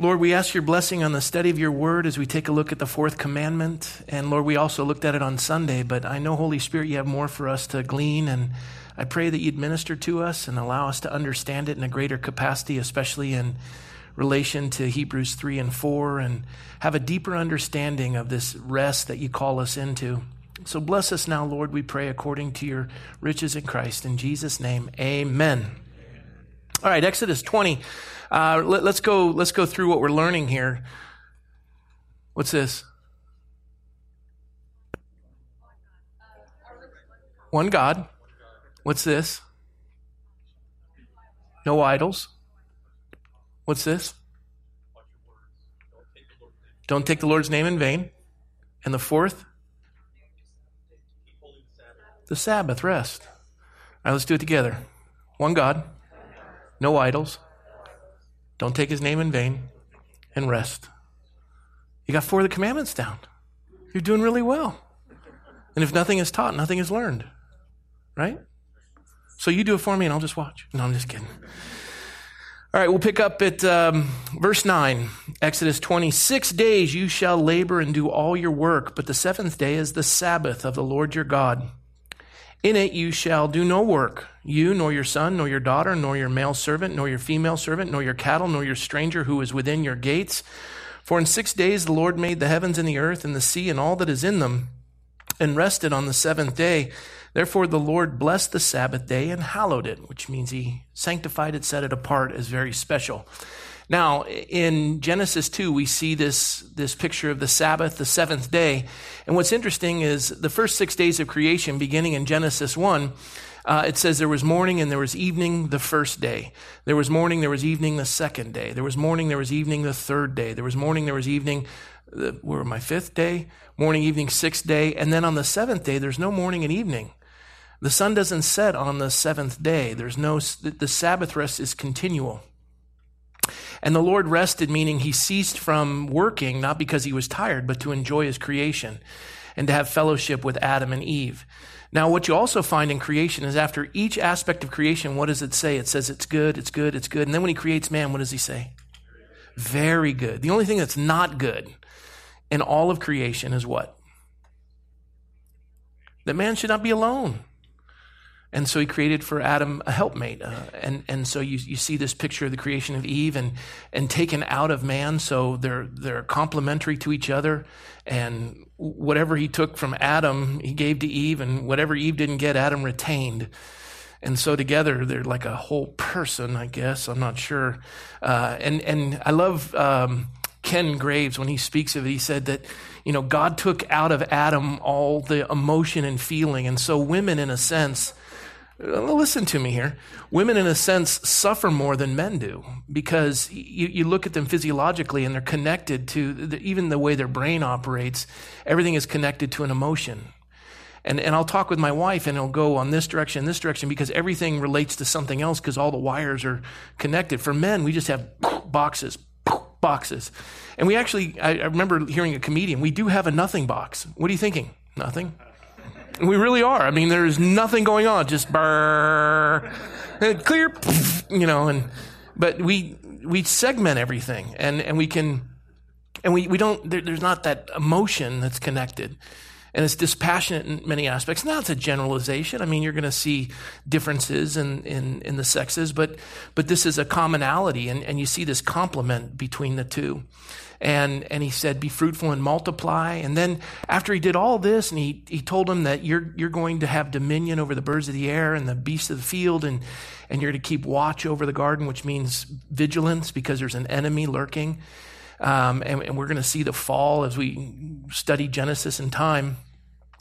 Lord, we ask your blessing on the study of your word as we take a look at the fourth commandment. And Lord, we also looked at it on Sunday, but I know, Holy Spirit, you have more for us to glean. And I pray that you'd minister to us and allow us to understand it in a greater capacity, especially in relation to Hebrews 3 and 4, and have a deeper understanding of this rest that you call us into. So bless us now, Lord, we pray, according to your riches in Christ. In Jesus' name, amen. All right, Exodus 20. Uh, let, us go. Let's go through what we're learning here. What's this? One God. What's this? No idols. What's this? Don't take the Lord's name in vain. And the fourth? The Sabbath, rest. All right, let's do it together. One God, no idols, don't take his name in vain, and rest. You got four of the commandments down. You're doing really well. And if nothing is taught, nothing is learned. Right? So you do it for me and I'll just watch. No, I'm just kidding. All right, we'll pick up at um, verse 9, Exodus 26 days you shall labor and do all your work, but the seventh day is the Sabbath of the Lord your God. In it you shall do no work, you, nor your son, nor your daughter, nor your male servant, nor your female servant, nor your cattle, nor your stranger who is within your gates. For in six days the Lord made the heavens and the earth and the sea and all that is in them, and rested on the seventh day. Therefore the Lord blessed the Sabbath day and hallowed it, which means he sanctified it, set it apart as very special. Now, in Genesis 2, we see this, this picture of the Sabbath, the seventh day. And what's interesting is the first six days of creation, beginning in Genesis 1, uh, it says there was morning and there was evening the first day. There was morning, there was evening the second day. There was morning, there was evening the third day. There was morning, there was evening, the, where my fifth day, morning, evening, sixth day. And then on the seventh day, there's no morning and evening. The sun doesn't set on the seventh day. There's no, the Sabbath rest is continual. And the Lord rested, meaning he ceased from working, not because he was tired, but to enjoy his creation and to have fellowship with Adam and Eve. Now, what you also find in creation is after each aspect of creation, what does it say? It says it's good, it's good, it's good. And then when he creates man, what does he say? Very good. The only thing that's not good in all of creation is what? That man should not be alone. And so he created for Adam a helpmate. Uh, and, and so you, you see this picture of the creation of Eve and, and taken out of man. So they're, they're complementary to each other. And whatever he took from Adam, he gave to Eve. And whatever Eve didn't get, Adam retained. And so together they're like a whole person, I guess. I'm not sure. Uh, and, and I love, um, Ken Graves, when he speaks of it, he said that, you know, God took out of Adam all the emotion and feeling. And so women, in a sense, Uh, listen to me here. Women, in a sense, suffer more than men do because you, you look at them physiologically and they're connected to the, even the way their brain operates. Everything is connected to an emotion. And, and I'll talk with my wife and it'll go on this direction, this direction, because everything relates to something else because all the wires are connected. For men, we just have boxes, boxes. And we actually, I, I remember hearing a comedian, we do have a nothing box. What are you thinking? Nothing? We really are. I mean, there's nothing going on. Just burr, clear, you know, and, but we, we segment everything and, and we can, and we, we don't, there, there's not that emotion that's connected. And it's dispassionate in many aspects. Now it's a generalization. I mean, you're going to see differences in, in, in the sexes, but, but this is a commonality and, and you see this complement between the two and, and he said, be fruitful and multiply. And then after he did all this, and he, he told him that you're, you're going to have dominion over the birds of the air and the beasts of the field, and, and you're to keep watch over the garden, which means vigilance because there's an enemy lurking. Um, and, and we're going to see the fall as we study Genesis in time.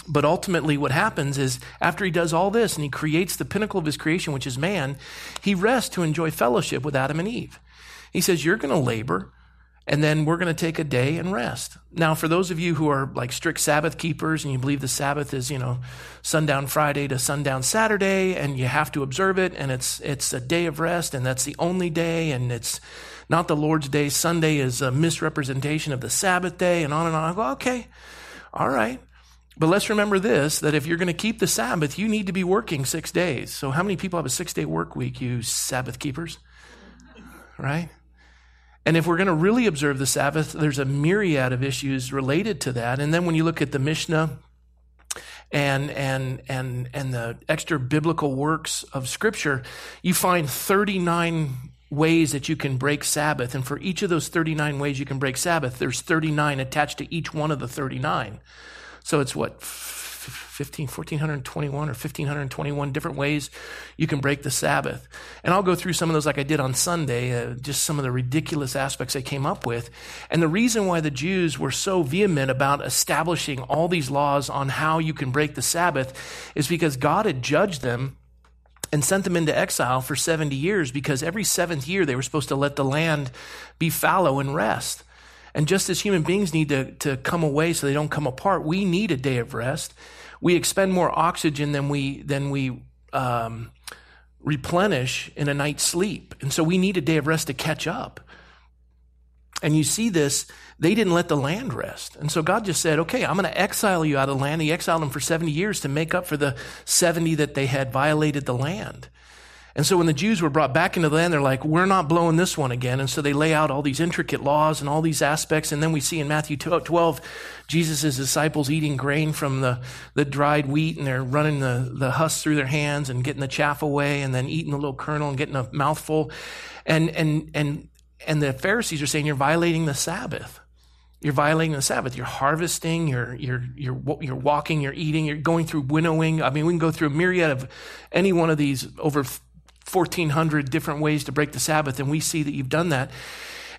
But ultimately, what happens is after he does all this and he creates the pinnacle of his creation, which is man, he rests to enjoy fellowship with Adam and Eve. He says, You're going to labor and then we're going to take a day and rest. Now, for those of you who are like strict Sabbath keepers and you believe the Sabbath is, you know, sundown Friday to sundown Saturday and you have to observe it and it's, it's a day of rest and that's the only day and it's not the Lord's day. Sunday is a misrepresentation of the Sabbath day and on and on. I go, okay, all right. But let's remember this, that if you're going to keep the Sabbath, you need to be working six days. So how many people have a six day work week, you Sabbath keepers? Right? And if we're going to really observe the Sabbath, there's a myriad of issues related to that. And then when you look at the Mishnah and and and and the extra biblical works of Scripture, you find 39 ways that you can break Sabbath. And for each of those 39 ways you can break Sabbath, there's 39 attached to each one of the 39. So it's what 15, 1421 or 1521 different ways you can break the Sabbath. And I'll go through some of those like I did on Sunday, uh, just some of the ridiculous aspects they came up with. And the reason why the Jews were so vehement about establishing all these laws on how you can break the Sabbath is because God had judged them and sent them into exile for 70 years because every seventh year they were supposed to let the land be fallow and rest. And just as human beings need to, to come away so they don't come apart, we need a day of rest we expend more oxygen than we than we um, replenish in a night's sleep, and so we need a day of rest to catch up. And you see this, they didn't let the land rest. And so God just said, okay, I'm going to exile you out of the land. He exiled them for 70 years to make up for the 70 that they had violated the land. And so when the Jews were brought back into the land, they're like, we're not blowing this one again. And so they lay out all these intricate laws and all these aspects. And then we see in Matthew 12, Jesus' disciples eating grain from the, the dried wheat and they're running the, the husk through their hands and getting the chaff away and then eating the little kernel and getting a mouthful. And, and, and, and the Pharisees are saying, you're violating the Sabbath. You're violating the Sabbath. You're harvesting, you're, you're, you're, you're walking, you're eating, you're going through winnowing. I mean, we can go through a myriad of any one of these over 1,400 different ways to break the Sabbath, and we see that you've done that.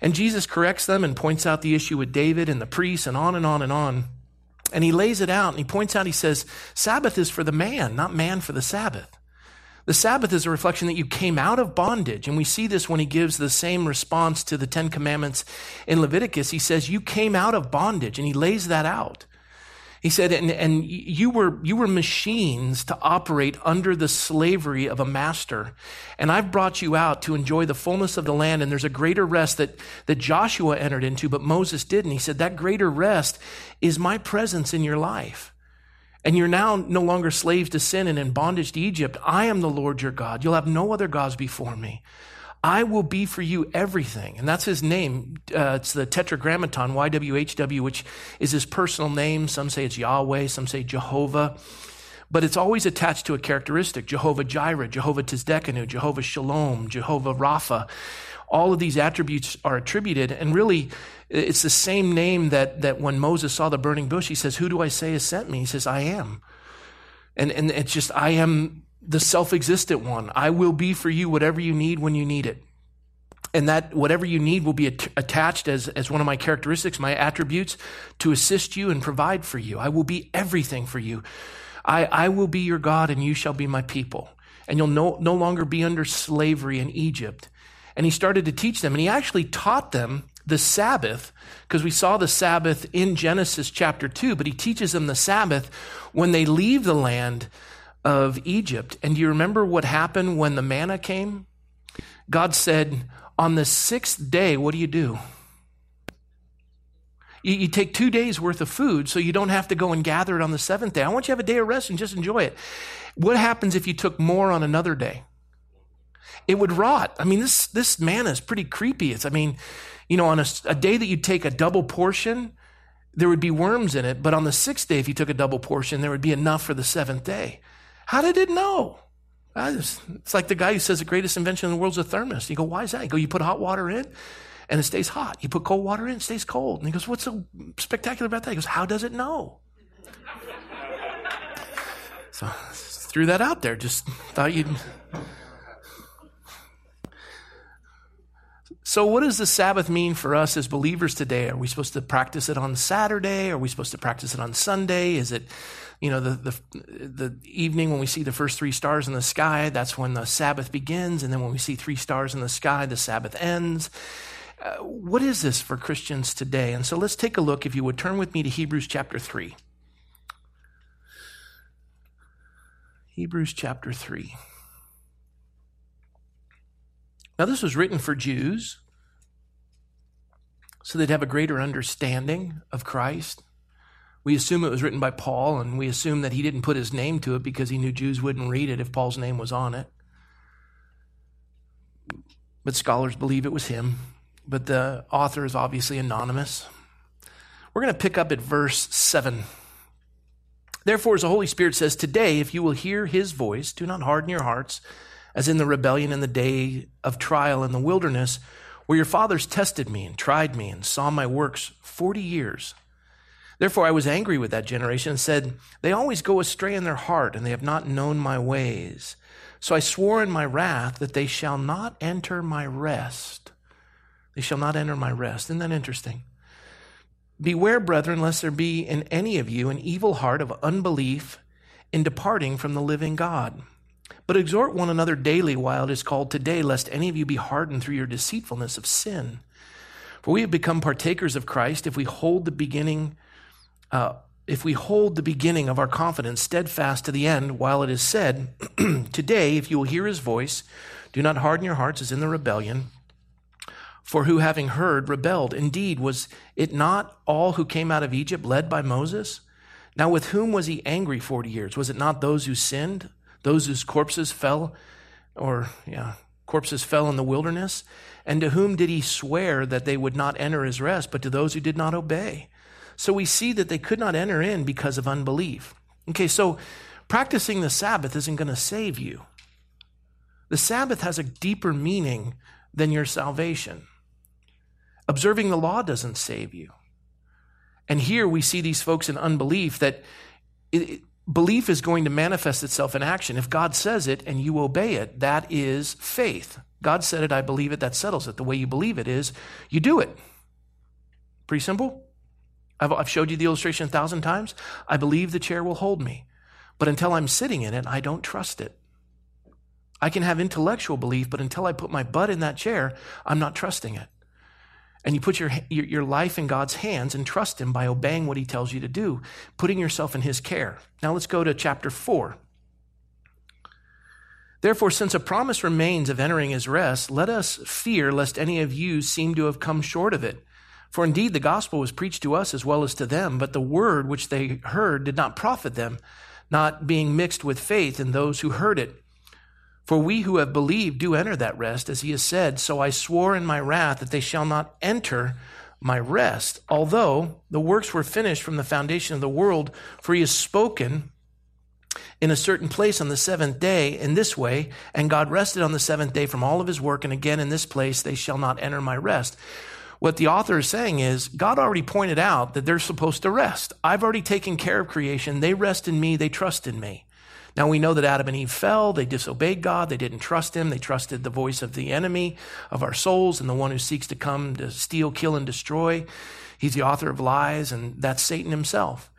And Jesus corrects them and points out the issue with David and the priests and on and on and on. And he lays it out and he points out, he says, Sabbath is for the man, not man for the Sabbath. The Sabbath is a reflection that you came out of bondage. And we see this when he gives the same response to the Ten Commandments in Leviticus. He says, You came out of bondage, and he lays that out. He said, and, and you were, you were machines to operate under the slavery of a master. And I've brought you out to enjoy the fullness of the land. And there's a greater rest that, that Joshua entered into, but Moses didn't. He said, that greater rest is my presence in your life. And you're now no longer slaves to sin and in bondage to Egypt. I am the Lord your God. You'll have no other gods before me. I will be for you everything. And that's his name. Uh, it's the Tetragrammaton, YWHW, which is his personal name. Some say it's Yahweh, some say Jehovah. But it's always attached to a characteristic Jehovah Jireh, Jehovah Tsidkenu, Jehovah Shalom, Jehovah Rapha. All of these attributes are attributed, and really, it's the same name that, that when Moses saw the burning bush, he says, Who do I say has sent me? He says, I am. And, and it's just, I am the self existent one. I will be for you whatever you need when you need it. And that whatever you need will be at- attached as, as one of my characteristics, my attributes to assist you and provide for you. I will be everything for you. I, I will be your God and you shall be my people. And you'll no, no longer be under slavery in Egypt. And he started to teach them, and he actually taught them the Sabbath, because we saw the Sabbath in Genesis chapter 2, but he teaches them the Sabbath when they leave the land of Egypt. And do you remember what happened when the manna came? God said, On the sixth day, what do you do? You, you, take two days worth of food so you don't have to go and gather it on the seventh day. I want you to have a day of rest and just enjoy it. What happens if you took more on another day? It would rot. I mean, this, this manna is pretty creepy. It's, I mean, you know, on a, a day that you take a double portion, there would be worms in it. But on the sixth day, if you took a double portion, there would be enough for the seventh day. How did it know? It's like the guy who says the greatest invention in the world is a thermos. You go, why is that? You go, you put hot water in and it stays hot. You put cold water in, it stays cold. And he goes, what's so spectacular about that? He goes, how does it know? so threw that out there. Just thought you'd. So, what does the Sabbath mean for us as believers today? Are we supposed to practice it on Saturday? Are we supposed to practice it on Sunday? Is it you know, the, the, the evening when we see the first three stars in the sky, that's when the Sabbath begins. And then when we see three stars in the sky, the Sabbath ends. Uh, what is this for Christians today? And so let's take a look. If you would turn with me to Hebrews chapter 3. Hebrews chapter 3. Now, this was written for Jews so they'd have a greater understanding of Christ. We assume it was written by Paul, and we assume that he didn't put his name to it because he knew Jews wouldn't read it if Paul's name was on it. But scholars believe it was him. but the author is obviously anonymous. We're going to pick up at verse 7. Therefore, as the Holy Spirit says, Today, if you will hear his voice, do not harden your hearts, as in the rebellion in the day of trial in the wilderness, where your fathers tested me and tried me and saw my works 40 years. Therefore, I was angry with that generation and said, They always go astray in their heart, and they have not known my ways. So I swore in my wrath that they shall not enter my rest. They shall not enter my rest. Isn't that interesting? Beware, brethren, lest there be in any of you an evil heart of unbelief in departing from the living God. But exhort one another daily while it is called today, lest any of you be hardened through your deceitfulness of sin. For we have become partakers of Christ if we hold the beginning, uh, if we hold the beginning of our confidence steadfast to the end, while it is said, Today, if you will hear his voice, do not harden your hearts as in the rebellion for who, having heard, rebelled. Indeed, was it not all who came out of Egypt led by Moses? Now, with whom was he angry 40 years? Was it not those who sinned, those whose corpses fell, or, yeah, corpses fell in the wilderness? And to whom did he swear that they would not enter his rest, but to those who did not obey? So we see that they could not enter in because of unbelief. Okay, so practicing the Sabbath isn't going to save you. The Sabbath has a deeper meaning than your salvation. Observing the law doesn't save you. And here we see these folks in unbelief that it, belief is going to manifest itself in action. If God says it and you obey it, that is faith. God said it, I believe it, that settles it. The way you believe it is you do it. Pretty simple. I've, I've showed you the illustration a thousand times. I believe the chair will hold me. But until I'm sitting in it, I don't trust it. I can have intellectual belief, but until I put my butt in that chair, I'm not trusting it and you put your, your, your, life in God's hands and trust Him by obeying what He tells you to do, putting yourself in His care. Now let's go to chapter 4. Therefore, since a promise remains of entering His rest, let us fear lest any of you seem to have come short of it. For indeed the gospel was preached to us as well as to them, but the word which they heard did not profit them, not being mixed with faith in those who heard it. For we who have believed do enter that rest, as he has said, So I swore in my wrath that they shall not enter my rest, although the works were finished from the foundation of the world, for he has spoken in a certain place on the seventh day in this way, and God rested on the seventh day from all of his work, and again in this place they shall not enter my rest. What the author is saying is, God already pointed out that they're supposed to rest. I've already taken care of creation. They rest in me, they trust in me. Now we know that Adam and Eve fell. They disobeyed God. They didn't trust Him. They trusted the voice of the enemy of our souls and the one who seeks to come to steal, kill, and destroy. He's the author of lies, and that's Satan himself.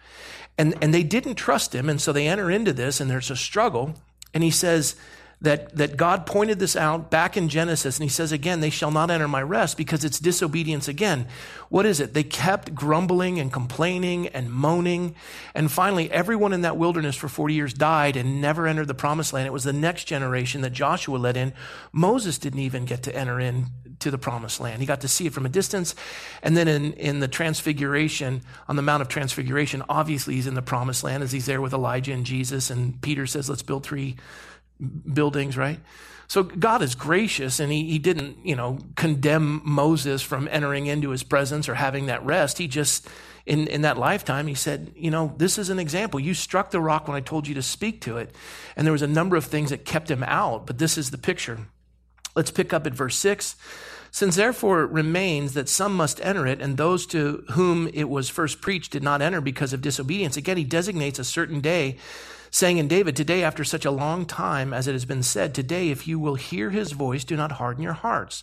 And, and they didn't trust Him, and so they enter into this, and there's a struggle. And He says, that, that God pointed this out back in Genesis, and he says again, they shall not enter my rest because it's disobedience again. What is it? They kept grumbling and complaining and moaning. And finally, everyone in that wilderness for 40 years died and never entered the promised land. It was the next generation that Joshua led in. Moses didn't even get to enter in to the promised land. He got to see it from a distance. And then in, in the transfiguration, on the Mount of Transfiguration, obviously he's in the promised land as he's there with Elijah and Jesus. And Peter says, let's build three buildings, right? So God is gracious and he, he didn't, you know, condemn Moses from entering into his presence or having that rest. He just, in, in that lifetime, he said, you know, this is an example. You struck the rock when I told you to speak to it. And there was a number of things that kept him out, but this is the picture. Let's pick up at verse six. Since therefore it remains that some must enter it, and those to whom it was first preached did not enter because of disobedience. Again, he designates a certain day saying in David, Today, after such a long time, as it has been said, Today, if you will hear his voice, do not harden your hearts.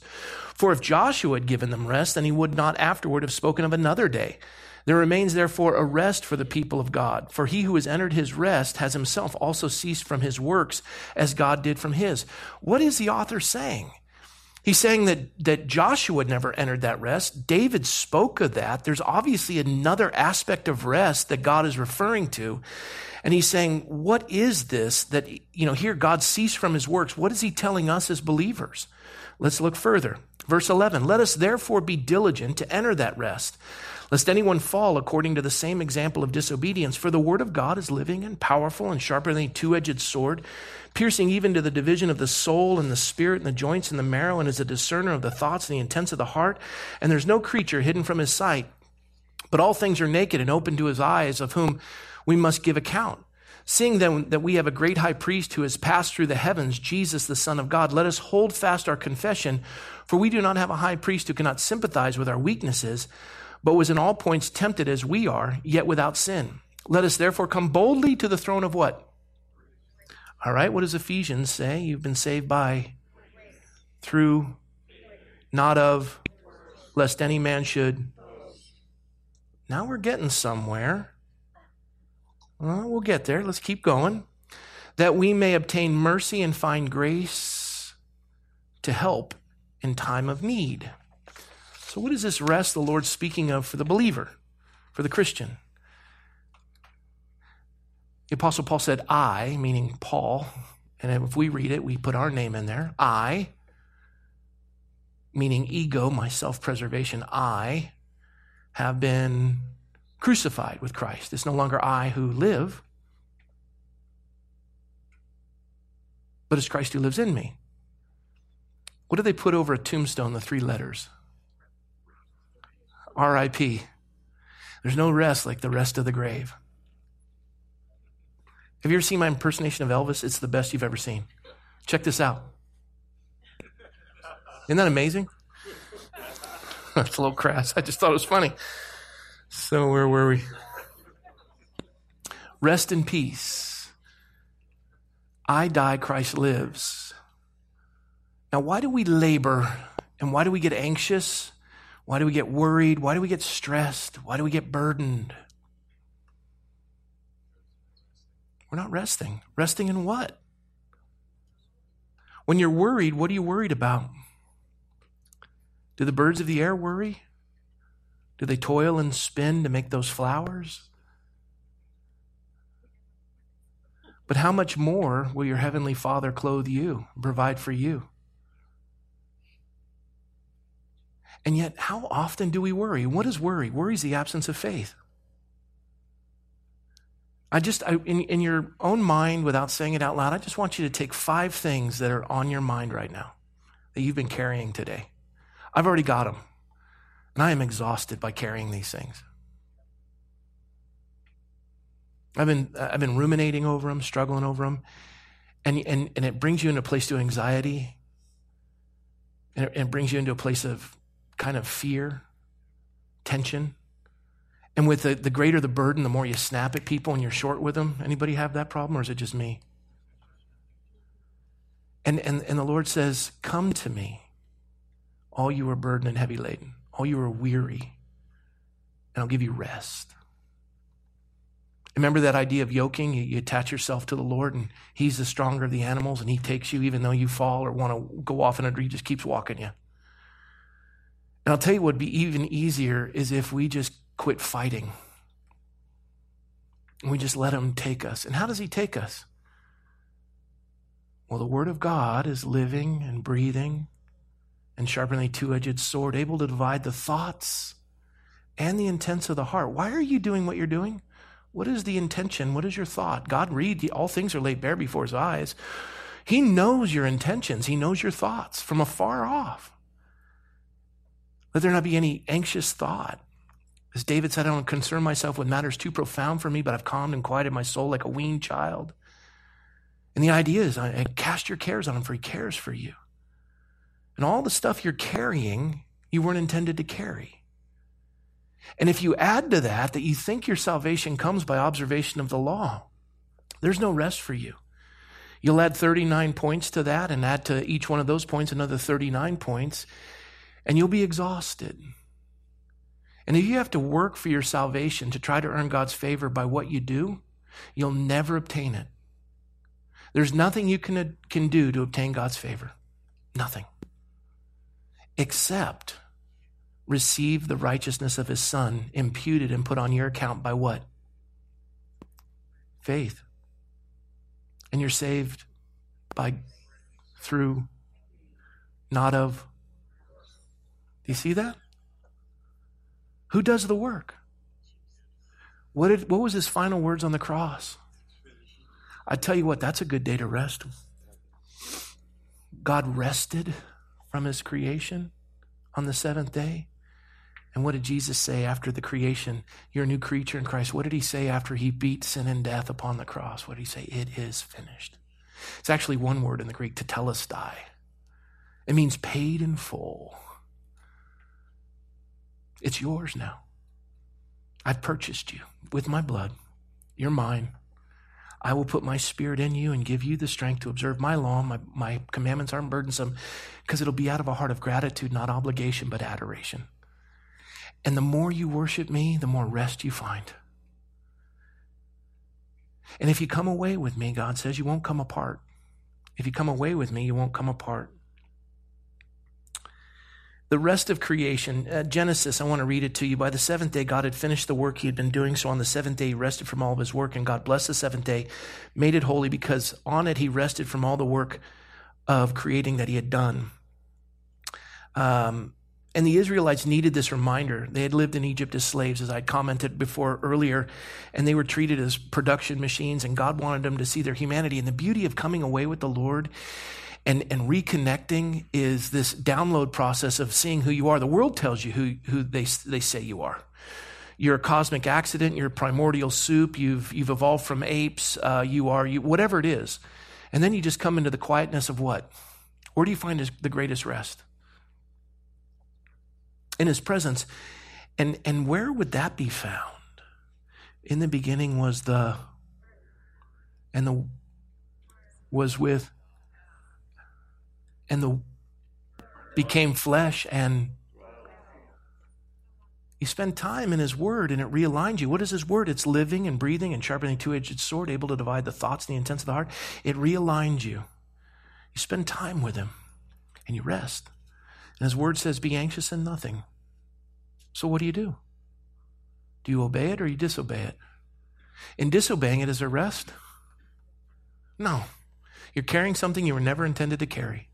For if Joshua had given them rest, then he would not afterward have spoken of another day. There remains therefore a rest for the people of God. For he who has entered his rest has himself also ceased from his works, as God did from his. What is the author saying? He's saying that, that Joshua never entered that rest. David spoke of that. There's obviously another aspect of rest that God is referring to. And he's saying, what is this that, you know, here God ceased from his works? What is he telling us as believers? Let's look further. Verse 11 Let us therefore be diligent to enter that rest, lest anyone fall according to the same example of disobedience. For the word of God is living and powerful and sharper than a two edged sword, piercing even to the division of the soul and the spirit and the joints and the marrow, and is a discerner of the thoughts and the intents of the heart. And there's no creature hidden from his sight, but all things are naked and open to his eyes, of whom we must give account. Seeing then that we have a great high priest who has passed through the heavens, Jesus, the Son of God, let us hold fast our confession, for we do not have a high priest who cannot sympathize with our weaknesses, but was in all points tempted as we are, yet without sin. Let us therefore come boldly to the throne of what? All right, what does Ephesians say? You've been saved by, through, not of, lest any man should. Now we're getting somewhere. Well, we'll get there. Let's keep going. That we may obtain mercy and find grace to help in time of need. So, what is this rest the Lord's speaking of for the believer, for the Christian? The Apostle Paul said, I, meaning Paul, and if we read it, we put our name in there. I, meaning ego, my self preservation, I have been crucified with Christ. It's no longer I who live, but it's Christ who lives in me. What do they put over a tombstone, the three letters? RIP. There's no rest like the rest of the grave. Have you ever seen my impersonation of Elvis? It's the best you've ever seen. Check this out. Isn't that amazing? That's a little crass. I just thought it was funny. So, where were we? Rest in peace. I die, Christ lives. Now, why do we labor and why do we get anxious? Why do we get worried? Why do we get stressed? Why do we get burdened? We're not resting. Resting in what? When you're worried, what are you worried about? Do the birds of the air worry? Do they toil and spin to make those flowers? But how much more will your heavenly Father clothe you provide for you? And yet, how often do we worry? What is worry? Worry is the absence of faith. I just, I, in, in your own mind, without saying it out loud, I just want you to take five things that are on your mind right now that you've been carrying today. I've already got them. And I am exhausted by carrying these things. I've been, uh, I've been ruminating over them, struggling over them. And, and, and it brings you into a place of anxiety. And it, it brings you into a place of kind of fear, tension. And with the, the greater the burden, the more you snap at people and you're short with them. Anybody have that problem, or is it just me? And, and, and the Lord says, Come to me, all you are burdened and heavy laden all you are weary, and I'll give you rest. Remember that idea of yoking? You, attach yourself to the Lord, and He's the stronger of the animals, and He takes you even though you fall or want to go off in a He just keeps walking you. And I'll tell you what would be even easier is if we just quit fighting. And we just let Him take us. And how does He take us? Well, the Word of God is living and breathing and sharper than a two edged sword, able to divide the thoughts and the intents of the heart. Why are you doing what you're doing? What is the intention? What is your thought? God read, all things are laid bare before his eyes. He knows your intentions, he knows your thoughts from afar off. Let there not be any anxious thought. As David said, I don't concern myself with matters too profound for me, but I've calmed and quieted my soul like a weaned child. And the idea is, I cast your cares on him, for he cares for you. And all the stuff you're carrying, you weren't intended to carry. And if you add to that that you think your salvation comes by observation of the law, there's no rest for you. You'll add 39 points to that and add to each one of those points another 39 points, and you'll be exhausted. And if you have to work for your salvation to try to earn God's favor by what you do, you'll never obtain it. There's nothing you can, can do to obtain God's favor. Nothing except receive the righteousness of his son imputed and put on your account by what? Faith. And you're saved by through not of Do you see that? Who does the work? What, did, what was his final words on the cross? I tell you what, that's a good day to rest. God rested from his creation on the seventh day. And what did Jesus say after the creation? You're a new creature in Christ. What did he say after he beat sin and death upon the cross? What did he say? It is finished. It's actually one word in the Greek, tetelestai. It means paid in full. It's yours now. I've purchased you with my blood. You're mine. I will put my spirit in you and give you the strength to observe my law. My, my commandments aren't burdensome because it'll be out of a heart of gratitude, not obligation, but adoration. And the more you worship me, the more rest you find. And if you come away with me, God says, you won't come apart. If you come away with me, you won't come apart. The rest of creation, uh, Genesis, I want to read it to you. By the seventh day, God had finished the work he had been doing. So on the seventh day, he rested from all of his work, and God blessed the seventh day, made it holy, because on it he rested from all the work of creating that he had done. Um, and the Israelites needed this reminder. They had lived in Egypt as slaves, as I commented before earlier, and they were treated as production machines, and God wanted them to see their humanity. And the beauty of coming away with the Lord and, and reconnecting is this download process of seeing who you are. The world tells you who, who they, they say you are. You're a cosmic accident. You're primordial soup. You've, you've evolved from apes. Uh, you are you, whatever it is. And then you just come into the quietness of what? Where do you find the greatest rest? In his presence. And, and where would that be found? In the beginning was the, and the, was with and the became flesh and you spend time in his word and it realigns you. What is his word? It's living and breathing and sharpening two-edged sword, able to divide the thoughts and the intents of the heart. It realigns you. You spend time with him and you rest. And his word says, be anxious in nothing. So what do you do? Do you obey it or you disobey it? In disobeying it, is there rest? No. You're carrying something you were never intended to carry.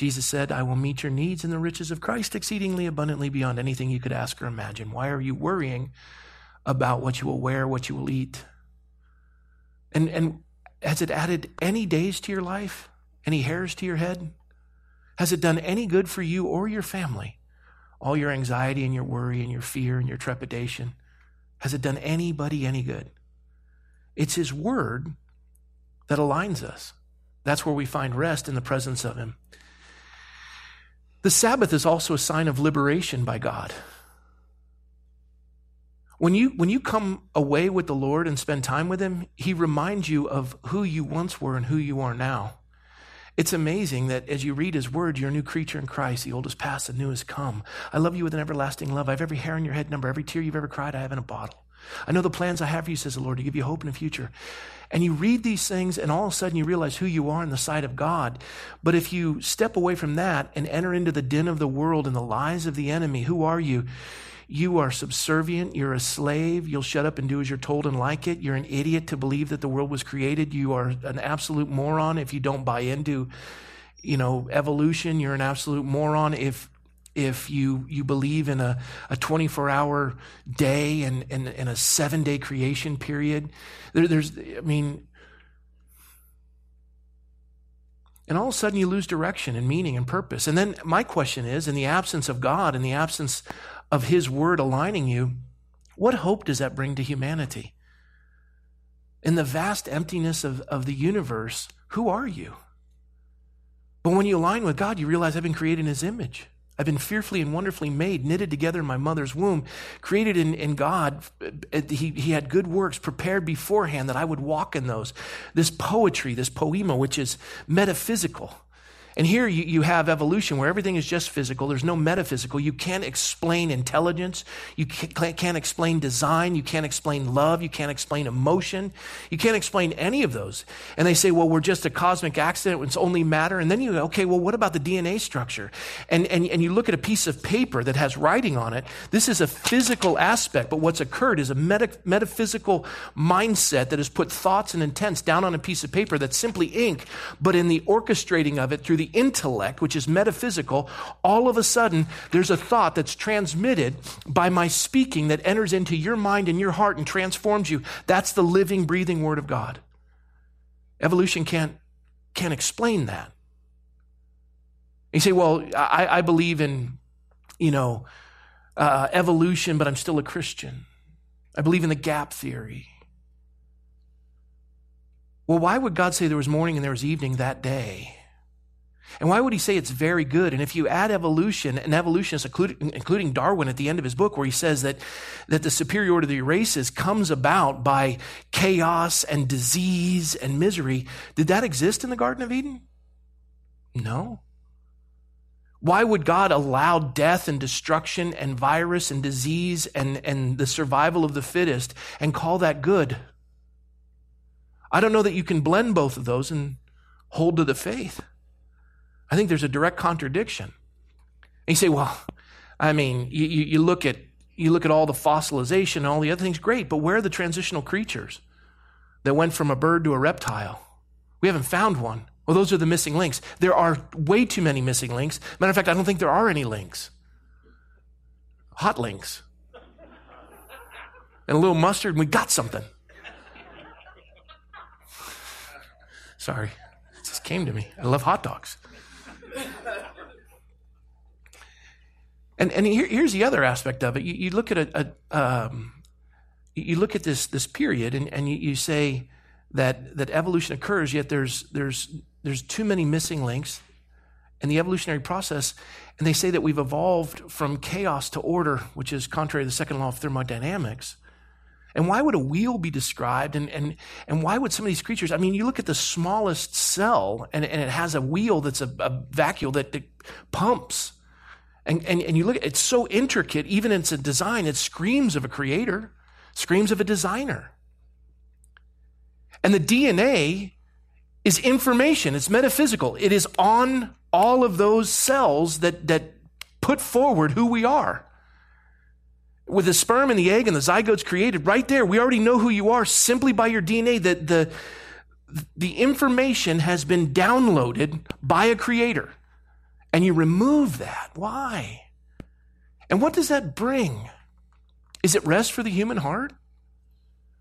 Jesus said, I will meet your needs in the riches of Christ exceedingly abundantly beyond anything you could ask or imagine. Why are you worrying about what you will wear, what you will eat? And, and has it added any days to your life? Any hairs to your head? Has it done any good for you or your family? All your anxiety and your worry and your fear and your trepidation. Has it done anybody any good? It's His Word that aligns us. That's where we find rest in the presence of Him. The Sabbath is also a sign of liberation by God. When you, when you come away with the Lord and spend time with Him, He reminds you of who you once were and who you are now. It's amazing that as you read His Word, you're a new creature in Christ. The old is past, the new has come. I love you with an everlasting love. I have every hair on your head number, every tear you've ever cried, I have in a bottle. I know the plans I have for you, says the Lord, to give you hope in the future. And you read these things, and all of a sudden you realize who you are in the sight of God. But if you step away from that and enter into the din of the world and the lies of the enemy, who are you? You are subservient. You're a slave. You'll shut up and do as you're told and like it. You're an idiot to believe that the world was created. You are an absolute moron if you don't buy into, you know, evolution. You're an absolute moron if if you, you believe in a, a 24 hour day and, and, and a seven day creation period. There, there's, I mean, and all of a sudden you lose direction and meaning and purpose. And then my question is in the absence of God, in the absence of His Word aligning you, what hope does that bring to humanity? In the vast emptiness of, of the universe, who are you? But when you align with God, you realize I've been created in His image. I've been fearfully and wonderfully made, knitted together in my mother's womb, created in, in God. Uh, he, he had good works prepared beforehand that I would walk in those. This poetry, this poema, which is metaphysical. And here you, you have evolution where everything is just physical. There's no metaphysical. You can't explain intelligence. You can't, can't explain design. You can't explain love. You can't explain emotion. You can't explain any of those. And they say, well, we're just a cosmic accident. It's only matter. And then you go, okay, well, what about the DNA structure? And, and, and you look at a piece of paper that has writing on it. This is a physical aspect, but what's occurred is a meta, metaphysical mindset that has put thoughts and intents down on a piece of paper that's simply ink, but in the orchestrating of it through the intellect, which is metaphysical, all of a sudden there's a thought that's transmitted by my speaking that enters into your mind and your heart and transforms you. That's the living, breathing Word of God. Evolution can't, can't explain that. You say, well, I, I believe in, you know, uh, evolution, but I'm still a Christian. I believe in the gap theory. Well, why would God say there was morning and there was evening that day? And why would he say it's very good? And if you add evolution, and evolutionists, including Darwin at the end of his book, where he says that, that the superiority of the races comes about by chaos and disease and misery, did that exist in the Garden of Eden? No. Why would God allow death and destruction and virus and disease and, and the survival of the fittest and call that good? I don't know that you can blend both of those and hold to the faith. I think there's a direct contradiction. And you say, well, I mean, you, you, look at you look at all the fossilization and all the other things, great, but where are the transitional creatures that went from a bird to a reptile? We haven't found one. Well, those are the missing links. There are way too many missing links. Matter of fact, I don't think there are any links. Hot links. And a little mustard, and we got something. Sorry, it just came to me. I love hot dogs. And, and here, here's the other aspect of it. You, you look at a, a um, you look at this this period, and, and you, you say that that evolution occurs, yet there's there's there's too many missing links in the evolutionary process. And they say that we've evolved from chaos to order, which is contrary to the second law of thermodynamics. And why would a wheel be described? And, and, and why would some of these creatures, I mean, you look at the smallest cell and, and it has a wheel that's a, a vacuole that, that pumps. And, and, and you look at it's so intricate, even in its design, it screams of a creator, screams of a designer. And the DNA is information, it's metaphysical. It is on all of those cells that, that put forward who we are. With the sperm and the egg and the zygotes created right there, we already know who you are simply by your DNA. That the, the information has been downloaded by a creator. And you remove that. Why? And what does that bring? Is it rest for the human heart?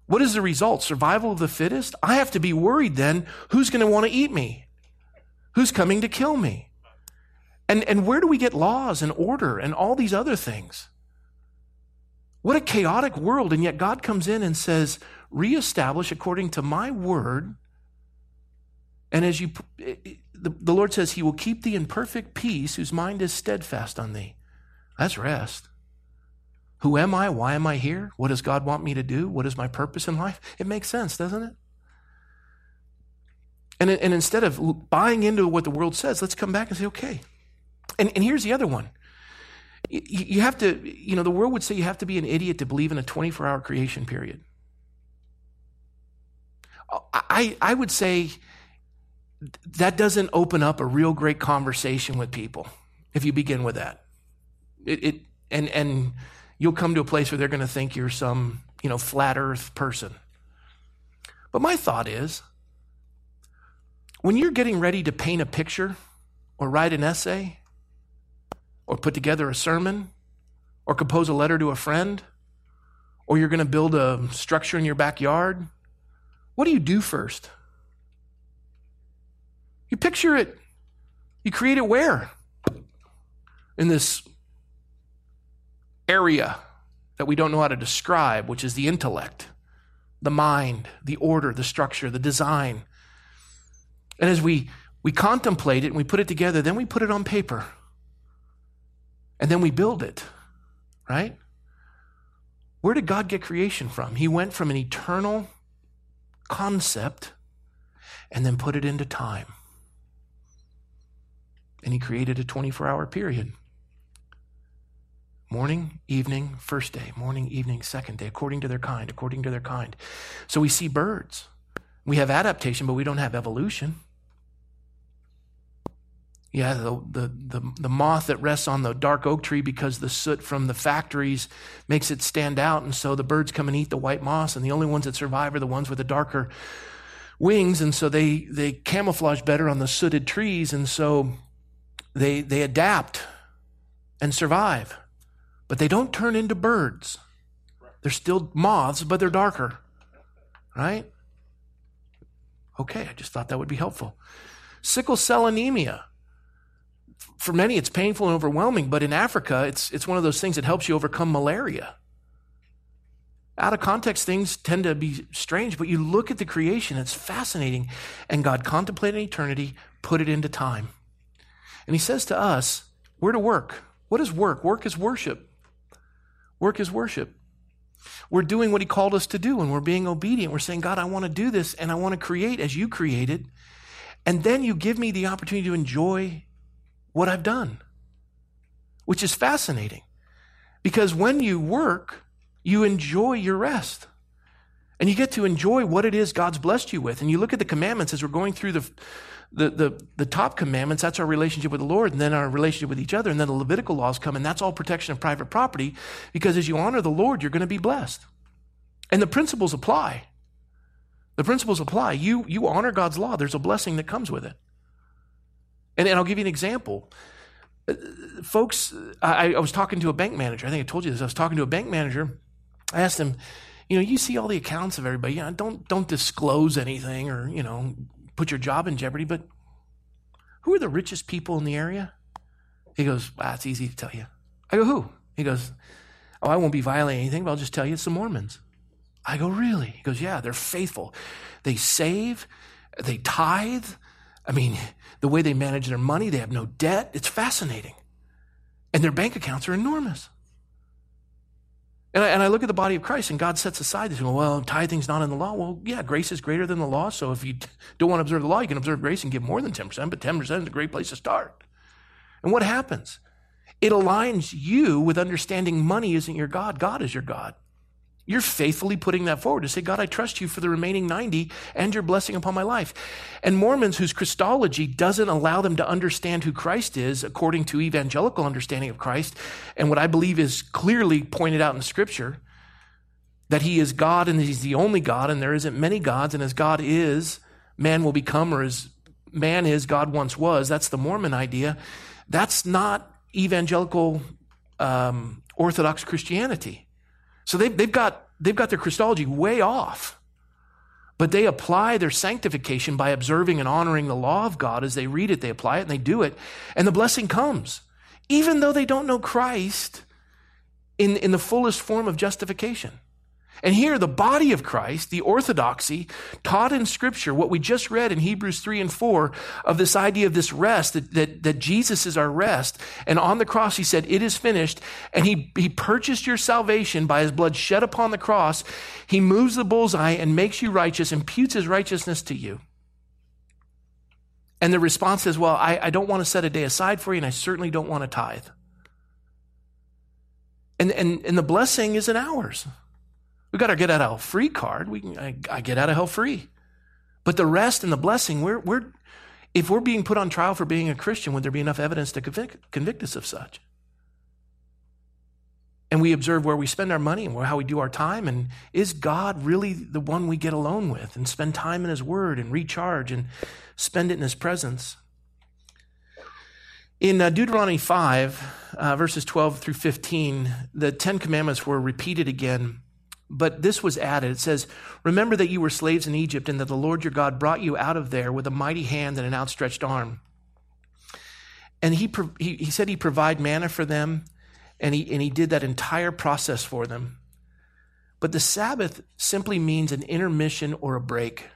What is the result? Survival of the fittest? I have to be worried then who's going to want to eat me? Who's coming to kill me? And, and where do we get laws and order and all these other things? What a chaotic world. And yet God comes in and says, reestablish according to my word. And as you, the, Lord says, He will keep thee in perfect peace whose mind is steadfast on thee. That's rest. Who am I? Why am I here? What does God want me to do? What is my purpose in life? It makes sense, doesn't it? And, and instead of buying into what the world says, let's come back and say, okay. And, and here's the other one. You, have to, you know, the world would say you have to be an idiot to believe in a 24 hour creation period. Uh, I, I would say that doesn't open up a real great conversation with people if you begin with that. It, it and, and, you'll come to a place where they're going to think you're some, you know, flat earth person. But my thought is when you're getting ready to paint a picture or write an essay or put together a sermon or compose a letter to a friend or you're going to build a structure in your backyard, what do you do first? You picture it. You create it where? In this area that we don't know how to describe, which is the intellect, the mind, the order, the structure, the design. And as we, we contemplate it and we put it together, then we put it on paper. And then we build it, right? Where did God get creation from? He went from an eternal concept and then put it into time. And he created a 24 hour period. Morning, evening, first day, morning, evening, second day, according to their kind, according to their kind. So we see birds. We have adaptation, but we don't have evolution. Yeah, the, the, the, the, moth that rests on the dark oak tree because the soot from the factories makes it stand out. And so the birds come and eat the white moss, and the only ones that survive are the ones with the darker, wings, and so they, they camouflage better on the sooted trees, and so they, they adapt and survive. But they don't turn into birds. They're still moths, but they're darker. Right? Okay, I just thought that would be helpful. Sickle cell anemia. For many, it's painful and overwhelming, but in Africa, it's, it's one of those things that helps you overcome malaria. Out of context, things tend to be strange, but you look at the creation, it's fascinating. And God contemplated eternity, put it into time. And He says to us, we're to work. What is work? Work is worship. Work is worship. We're doing what He called us to do and we're being obedient. We're saying, God, I want to do this and I want to create as you created. And then you give me the opportunity to enjoy what I've done, which is fascinating. Because when you work, you enjoy your rest. And you get to enjoy what it is God's blessed you with. And you look at the commandments as we're going through the, the, the, the, top commandments, that's our relationship with the Lord, and then our relationship with each other. And then the Levitical laws come, and that's all protection of private property, because as you honor the Lord, you're going to be blessed. And the principles apply. The principles apply. You, you honor God's law, there's a blessing that comes with it. And, and I'll give you an example. Uh, folks, I, I was talking to a bank manager. I think I told you this. I was talking to a bank manager I asked him, you know, you see all the accounts of everybody. Don't don't disclose anything or you know put your job in jeopardy. But who are the richest people in the area? He goes, wow, it's easy to tell you. I go, who? He goes, oh, I won't be violating anything, but I'll just tell you it's the Mormons. I go, really? He goes, yeah, they're faithful. They save, they tithe. I mean, the way they manage their money, they have no debt. It's fascinating. And their bank accounts are enormous. And I, and I, look at the body of Christ, and God sets aside this. Well, tithing's not in the law. Well, yeah, grace is greater than the law. So if you don't want to observe the law, you can observe grace and give more than 10%, but 10% is a great place to start. And what happens? It aligns you with understanding money isn't your God, God is your God. You're faithfully putting that forward to say, God, I trust you for the remaining 90 and your blessing upon my life. And Mormons whose Christology doesn't allow them to understand who Christ is according to evangelical understanding of Christ, and what I believe is clearly pointed out in Scripture, that he is God and he's the only God, and there isn't many gods, and as God is, man will become, or as man is, God once was. That's the Mormon idea. That's not evangelical um, Orthodox Christianity. So they've, they've, got, they've got their Christology way off. But they apply their sanctification by observing and honoring the law of God as they read it. They apply it and they do it. And the blessing comes, even though they don't know Christ in, in the fullest form of justification. And here, the body of Christ, the orthodoxy, taught in Scripture, what we just read in Hebrews 3 and 4 of this idea of this rest, that, that, that Jesus is our rest. And on the cross, he said, It is finished. And he, he purchased your salvation by his blood shed upon the cross. He moves the bullseye and makes you righteous, imputes his righteousness to you. And the response is, Well, I, I don't want to set a day aside for you, and I certainly don't want to tithe. And, and, and the blessing isn't ours. We got our get out of hell free card. We can, I, I get out of hell free. But the rest and the blessing, we're, we're, if we're being put on trial for being a Christian, would there be enough evidence to convict, convict us of such? And we observe where we spend our money and how we do our time. And is God really the one we get alone with and spend time in His Word and recharge and spend it in His presence? In uh, Deuteronomy 5, uh, verses 12 through 15, the Ten Commandments were repeated again but this was added. It says, Remember that you were slaves in Egypt and that the Lord your God brought you out of there with a mighty hand and an outstretched arm. And he, he, he said he provide manna for them, and he, and he did that entire process for them. But the Sabbath simply means an intermission or a break.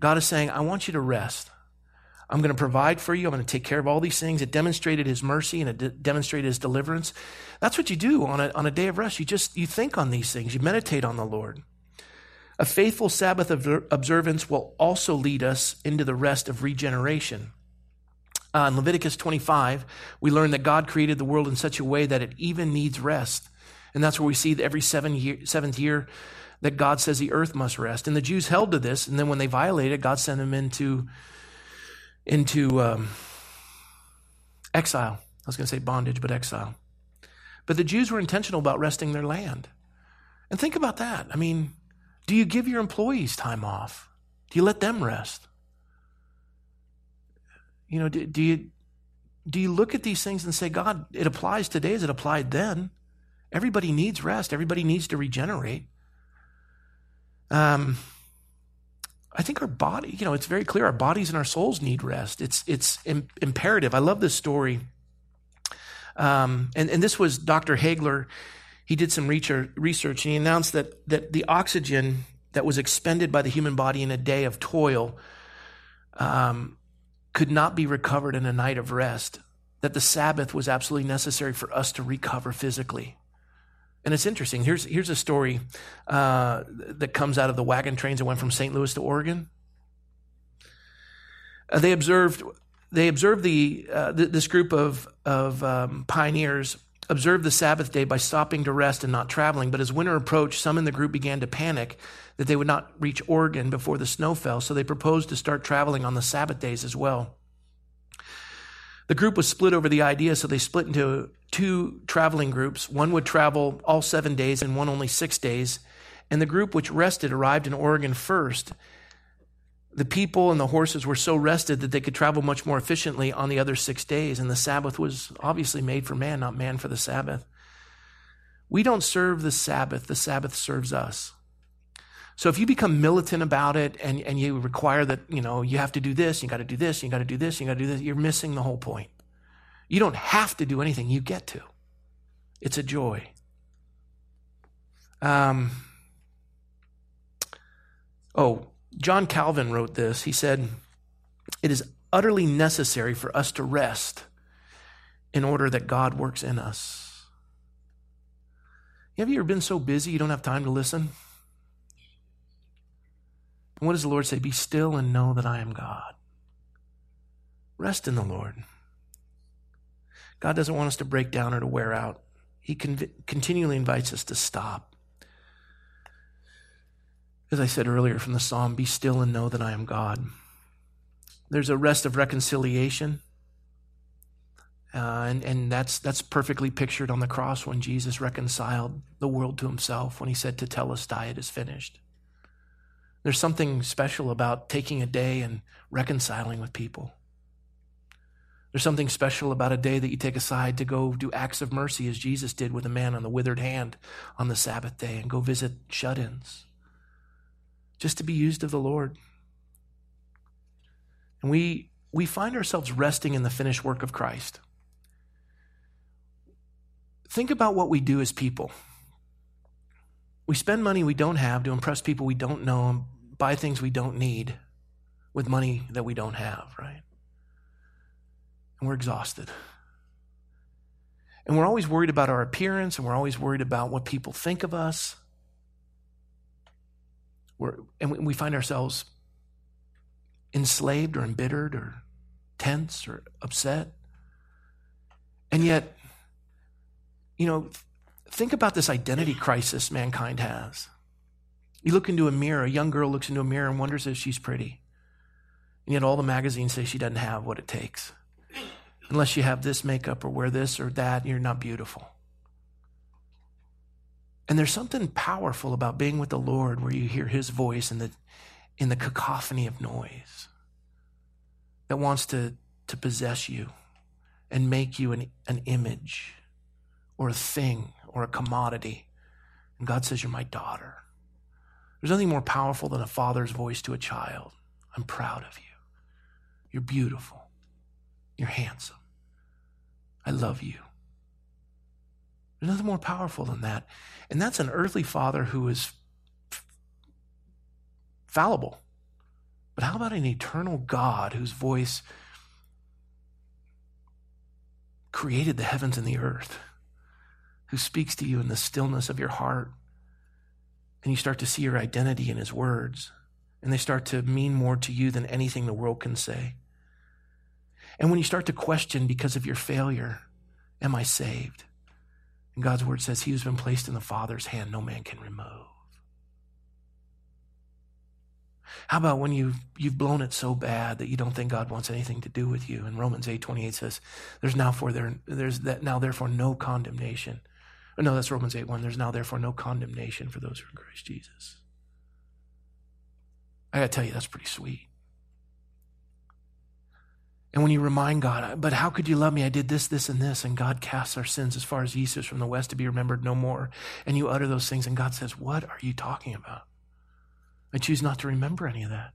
God is saying, I want you to rest. I'm going to provide for you. I'm going to take care of all these things. It demonstrated his mercy and it de- demonstrated his deliverance. That's what you do on a, on a day of rest. You just, you think on these things. You meditate on the Lord. A faithful Sabbath observance will also lead us into the rest of regeneration. Uh, in Leviticus 25, we learn that God created the world in such a way that it even needs rest. And that's where we see that every seven year, seventh year that God says the earth must rest. And the Jews held to this, and then when they violated, it, God sent them into into um, exile. I was going to say bondage, but exile. But the Jews were intentional about resting their land. And think about that. I mean, do you give your employees time off? Do you let them rest? You know, do, do you do you look at these things and say, God, it applies today as it applied then? Everybody needs rest. Everybody needs to regenerate. Um, I think our body, you know, it's very clear our bodies and our souls need rest. It's it's Im- imperative. I love this story. Um, and, and this was Dr. Hagler. He did some research and he announced that, that the oxygen that was expended by the human body in a day of toil um, could not be recovered in a night of rest, that the Sabbath was absolutely necessary for us to recover physically. And it's interesting. Here's, here's a story uh, that comes out of the wagon trains that went from St. Louis to Oregon. Uh, they observed, they observed the, uh, th- this group of, of um, pioneers observed the Sabbath day by stopping to rest and not traveling. But as winter approached, some in the group began to panic that they would not reach Oregon before the snow fell, so they proposed to start traveling on the Sabbath days as well. The group was split over the idea, so they split into two traveling groups. One would travel all seven days and one only six days. And the group which rested arrived in Oregon first. The people and the horses were so rested that they could travel much more efficiently on the other six days. And the Sabbath was obviously made for man, not man for the Sabbath. We don't serve the Sabbath, the Sabbath serves us. So if you become militant about it and, and you require that, you know, you have to do this, you got to do this, you got to do this, you got to do this, you're missing the whole point. You don't have to do anything, you get to. It's a joy. Um, oh, John Calvin wrote this. He said, It is utterly necessary for us to rest in order that God works in us. Have you ever been so busy you don't have time to listen? And what does the Lord say? Be still and know that I am God. Rest in the Lord. God doesn't want us to break down or to wear out. He con- continually invites us to stop. As I said earlier from the psalm, be still and know that I am God. There's a rest of reconciliation. Uh, and and that's, that's perfectly pictured on the cross when Jesus reconciled the world to himself when he said, To tell us, diet is finished. There's something special about taking a day and reconciling with people. There's something special about a day that you take aside to go do acts of mercy as Jesus did with a man on the withered hand on the Sabbath day and go visit shut ins. Just to be used of the Lord. And we, we find ourselves resting in the finished work of Christ. Think about what we do as people. We spend money we don't have to impress people we don't know and buy things we don't need with money that we don't have, right? And we're exhausted. And we're always worried about our appearance and we're always worried about what people think of us. We're, and we find ourselves enslaved or embittered or tense or upset. And yet, you know, Think about this identity crisis mankind has. You look into a mirror, a young girl looks into a mirror and wonders if she's pretty. And yet all the magazines say she doesn't have what it takes. Unless you have this makeup or wear this or that, you're not beautiful. And there's something powerful about being with the Lord where you hear his voice in the, in the cacophony of noise that wants to, to possess you and make you an, an image or a thing or a commodity. And God says, You're my daughter. There's nothing more powerful than a father's voice to a child. I'm proud of you. You're beautiful. You're handsome. I love you. There's nothing more powerful than that. And that's an earthly father who is fallible. But how about an eternal God whose voice created the heavens and the earth? who speaks to you in the stillness of your heart. And you start to see your identity in his words, and they start to mean more to you than anything the world can say. And when you start to question because of your failure, am I saved? And God's word says, He who's been placed in the Father's hand, no man can remove. How about when you've, you've blown it so bad that you don't think God wants anything to do with you? And Romans 8 28 says, There's now for there, there's that now therefore no condemnation Oh, no, that's Romans 8 1. There's now, therefore, no condemnation for those who are in Christ Jesus. I got to tell you, that's pretty sweet. And when you remind God, but how could you love me? I did this, this, and this. And God casts our sins as far as east is from the west to be remembered no more. And you utter those things, and God says, What are you talking about? I choose not to remember any of that.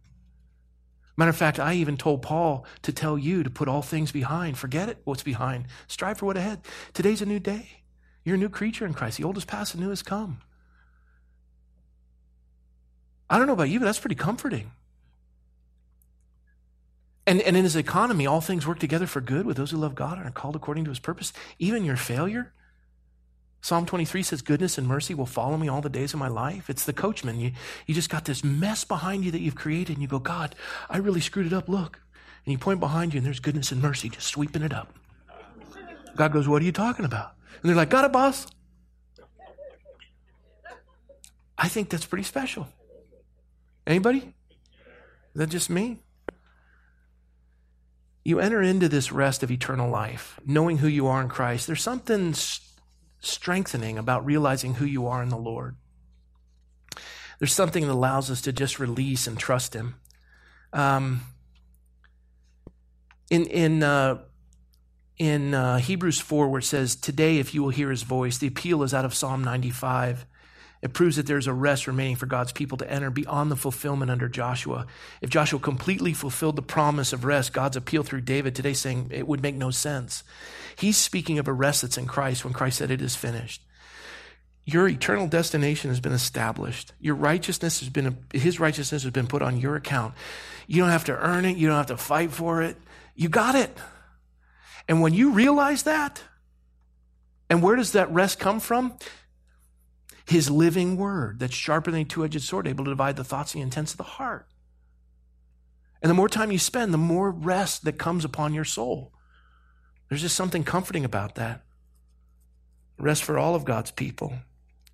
Matter of fact, I even told Paul to tell you to put all things behind. Forget it, what's behind. Strive for what ahead. Today's a new day. You're a new creature in Christ. The old is past, the new has come. I don't know about you, but that's pretty comforting. And, and in his economy, all things work together for good with those who love God and are called according to his purpose. Even your failure. Psalm 23 says, Goodness and mercy will follow me all the days of my life. It's the coachman. You, you just got this mess behind you that you've created, and you go, God, I really screwed it up. Look. And you point behind you, and there's goodness and mercy just sweeping it up. God goes, What are you talking about? And they're like, Got it, boss. I think that's pretty special. Anybody? Is that just me? You enter into this rest of eternal life, knowing who you are in Christ. There's something strengthening about realizing who you are in the Lord. There's something that allows us to just release and trust Him. Um, in in uh, in uh, Hebrews 4, where it says, Today, if you will hear his voice, the appeal is out of Psalm 95. It proves that there's a rest remaining for God's people to enter beyond the fulfillment under Joshua. If Joshua completely fulfilled the promise of rest, God's appeal through David today saying it would make no sense. He's speaking of a rest that's in Christ when Christ said it is finished. Your eternal destination has been established. Your righteousness has been, his righteousness has been put on your account. You don't have to earn it. You don't have to fight for it. You got it. And when you realize that, and where does that rest come from? His living word that's sharper than a two edged sword, able to divide the thoughts and the intents of the heart. And the more time you spend, the more rest that comes upon your soul. There's just something comforting about that. Rest for all of God's people.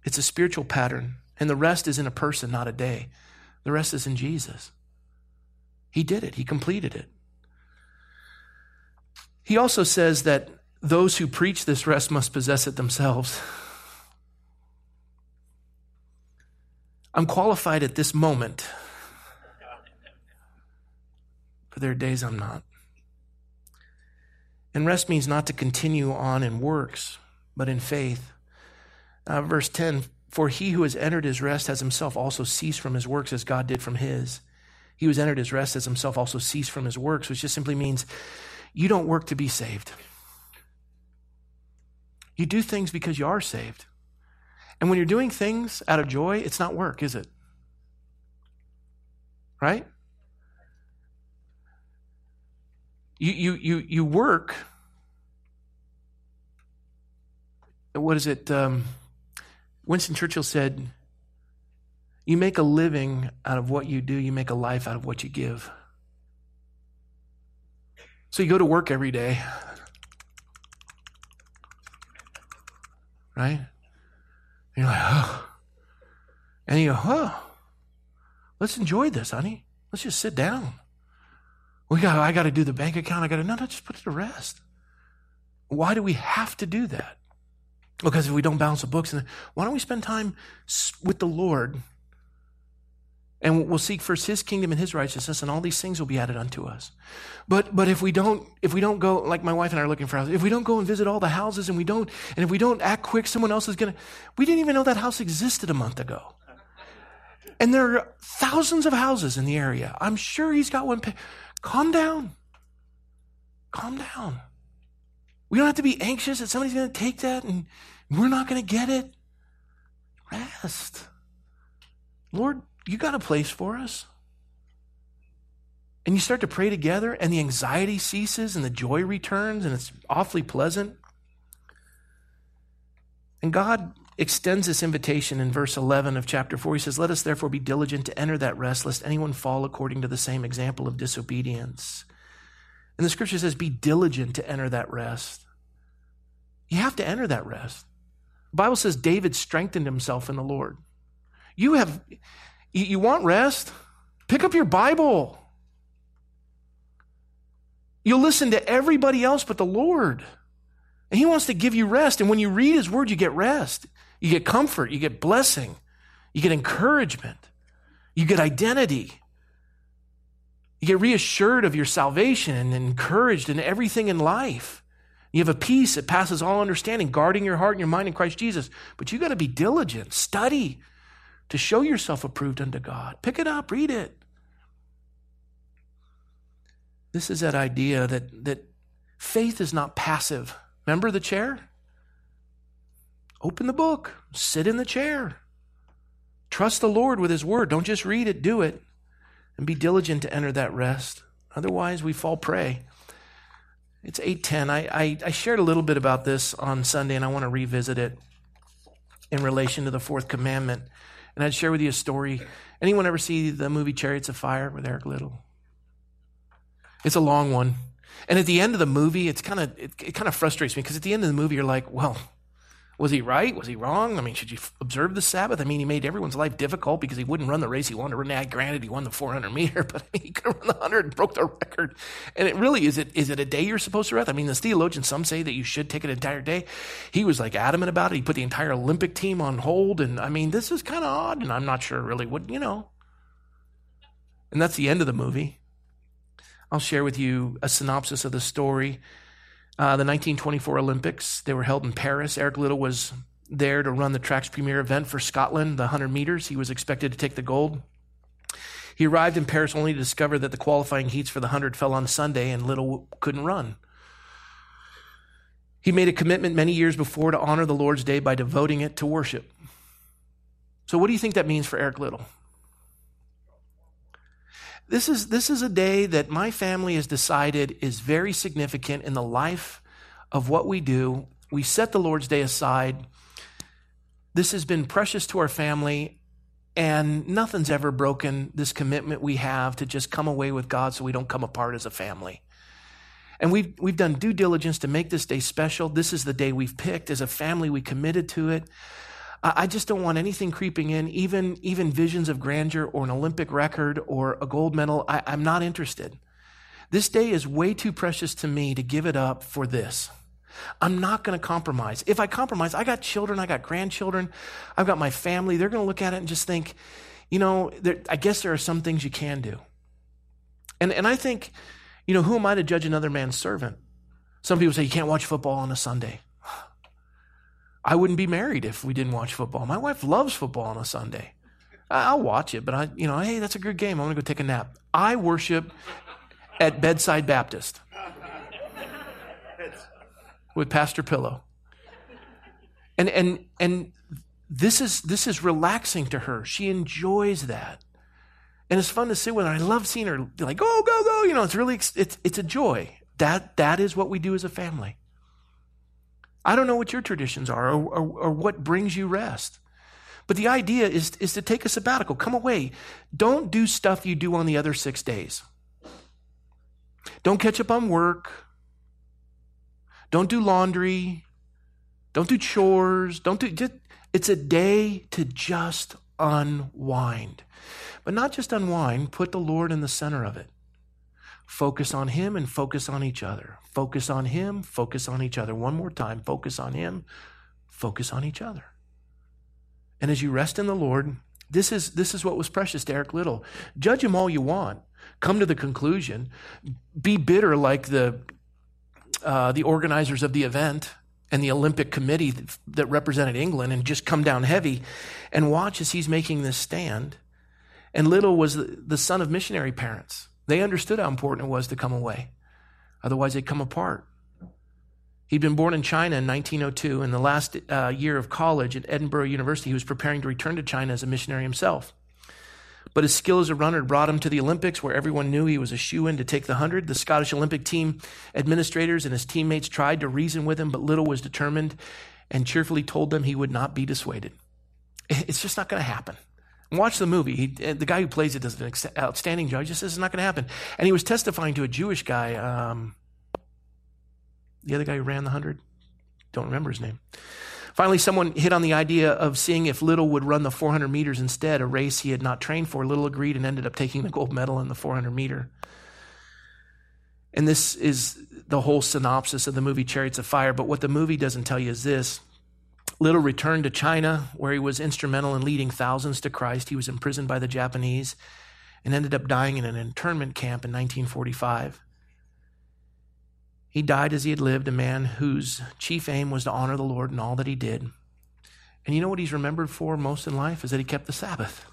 It's a spiritual pattern, and the rest is in a person, not a day. The rest is in Jesus. He did it, He completed it. He also says that those who preach this rest must possess it themselves. I'm qualified at this moment, but there are days I'm not. And rest means not to continue on in works, but in faith. Uh, verse 10 For he who has entered his rest has himself also ceased from his works as God did from his. He who has entered his rest has himself also ceased from his works, which just simply means you don't work to be saved. You do things because you are saved. And when you're doing things out of joy, it's not work, is it? Right? You, you, you, you work. What is it? Um, Winston Churchill said, You make a living out of what you do, you make a life out of what you give. So you go to work every day, right? And you're like, oh. And you go, oh, let's enjoy this, honey. Let's just sit down. We got, I got to do the bank account. I got to, no, no, just put it to rest. Why do we have to do that? Because if we don't balance the books, and why don't we spend time with the Lord and we'll seek first his kingdom and his righteousness and all these things will be added unto us. But but if we don't if we don't go like my wife and i are looking for houses if we don't go and visit all the houses and we don't and if we don't act quick someone else is gonna we didn't even know that house existed a month ago. And there are thousands of houses in the area. I'm sure he's got one. Calm down. Calm down. We don't have to be anxious that somebody's going to take that and we're not going to get it. Rest. Lord you got a place for us? And you start to pray together, and the anxiety ceases, and the joy returns, and it's awfully pleasant. And God extends this invitation in verse 11 of chapter 4. He says, Let us therefore be diligent to enter that rest, lest anyone fall according to the same example of disobedience. And the scripture says, Be diligent to enter that rest. You have to enter that rest. The Bible says David strengthened himself in the Lord. You have you, want rest? Pick up your Bible. You'll listen to everybody else but the Lord. And He wants to give you rest. And when you read His Word, you get rest. You get comfort. You get blessing. You get encouragement. You get identity. You get reassured of your salvation and encouraged in everything in life. You have a peace that passes all understanding, guarding your heart and your mind in Christ Jesus. But you got to be diligent, study to show yourself approved unto God. Pick it up, read it. This is that idea that, that faith is not passive. Remember the chair? Open the book, sit in the chair. Trust the Lord with His word. Don't just read it, do it. And be diligent to enter that rest. Otherwise, we fall prey. It's 810. I, I, I shared a little bit about this on Sunday, and I want to revisit it in relation to the fourth commandment. And I'd share with you a story. Anyone ever see the movie Chariots of Fire with Eric Liddell? It's a long one. And at the end of the movie, it's kind of it, it kind of frustrates me because at the end of the movie, you're like, well, was he right? Was he wrong? I mean, should you observe the Sabbath? I mean, he made everyone's life difficult because he wouldn't run the race he wanted to run. Now, granted, he won the 400 meter, but he could have run the 100 and broke the record. And it really is it is it a day you're supposed to rest? I mean, the theologians some say that you should take an entire day. He was like adamant about it. He put the entire Olympic team on hold, and I mean, this is kind of odd, and I'm not sure really what you know. And that's the end of the movie. I'll share with you a synopsis of the story. Uh, the 1924 Olympics, they were held in Paris. Eric Liddell was there to run the track's premier event for Scotland, the 100 meters. He was expected to take the gold. He arrived in Paris only to discover that the qualifying heats for the 100 fell on Sunday and Liddell couldn't run. He made a commitment many years before to honor the Lord's Day by devoting it to worship. So, what do you think that means for Eric Liddell? This is, this is a day that my family has decided is very significant in the life of what we do. We set the Lord's Day aside. This has been precious to our family, and nothing's ever broken this commitment we have to just come away with God so we don't come apart as a family. And we've, we've done due diligence to make this day special. This is the day we've picked. As a family, we committed to it. I just don't want anything creeping in, even, even visions of grandeur or an Olympic record or a gold medal. I, I'm not interested. This day is way too precious to me to give it up for this. I'm not going to compromise. If I compromise, I got children, I got grandchildren, I've got my family. They're going to look at it and just think, you know, there, I guess there are some things you can do. And, and I think, you know, who am I to judge another man's servant? Some people say you can't watch football on a Sunday. I wouldn't be married if we didn't watch football. My wife loves football on a Sunday. I'll watch it, but I, you know, hey, that's a good game. I'm going to go take a nap. I worship at Bedside Baptist with Pastor Pillow. And and and this is this is relaxing to her. She enjoys that. And it's fun to sit with her. I love seeing her like, go, go, go. You know, it's really it's it's a joy. That that is what we do as a family. I don't know what your traditions are or, or, or, what brings you rest. But the idea is, is to take a sabbatical, come away. Don't do stuff you do on the other six days. Don't catch up on work. Don't do laundry. Don't do chores. Don't do just, it's a day to just unwind. But not just unwind, put the Lord in the center of it. Focus on Him and focus on each other. Focus on Him, focus on each other. One more time focus on Him, focus on each other. And as you rest in the Lord, this is, this is what was precious to Eric Liddell. Judge him all you want. Come to the conclusion. Be bitter like the, uh, the organizers of the event and the Olympic committee that, that represented England and just come down heavy and watch as he's making this stand. And Liddell was the, the son of missionary parents. They understood how important it was to come away. Otherwise, they'd come apart. He'd been born in China in 1902. In the last uh, year of college at Edinburgh University, he was preparing to return to China as a missionary himself. But his skill as a runner brought him to the Olympics, where everyone knew he was a shoe in to take the 100. The Scottish Olympic team administrators and his teammates tried to reason with him, but Liddell was determined and cheerfully told them he would not be dissuaded. It's just not going to happen. Watch the movie. He, the guy who plays it does an outstanding job. He just says it's not going to happen. And he was testifying to a Jewish guy, um, the other guy who ran the 100. Don't remember his name. Finally, someone hit on the idea of seeing if Liddell would run the 400 meters instead, a race he had not trained for. Liddell agreed and ended up taking the gold medal in the 400 meter. And this is the whole synopsis of the movie Chariots of Fire. But what the movie doesn't tell you is this Liddell returned to China, where he was instrumental in leading thousands to Christ. He was imprisoned by the Japanese and ended up dying in an internment camp in 1945. He died as he had lived, a man whose chief aim was to honor the Lord in all that he did. And you know what he's remembered for most in life is that he kept the Sabbath.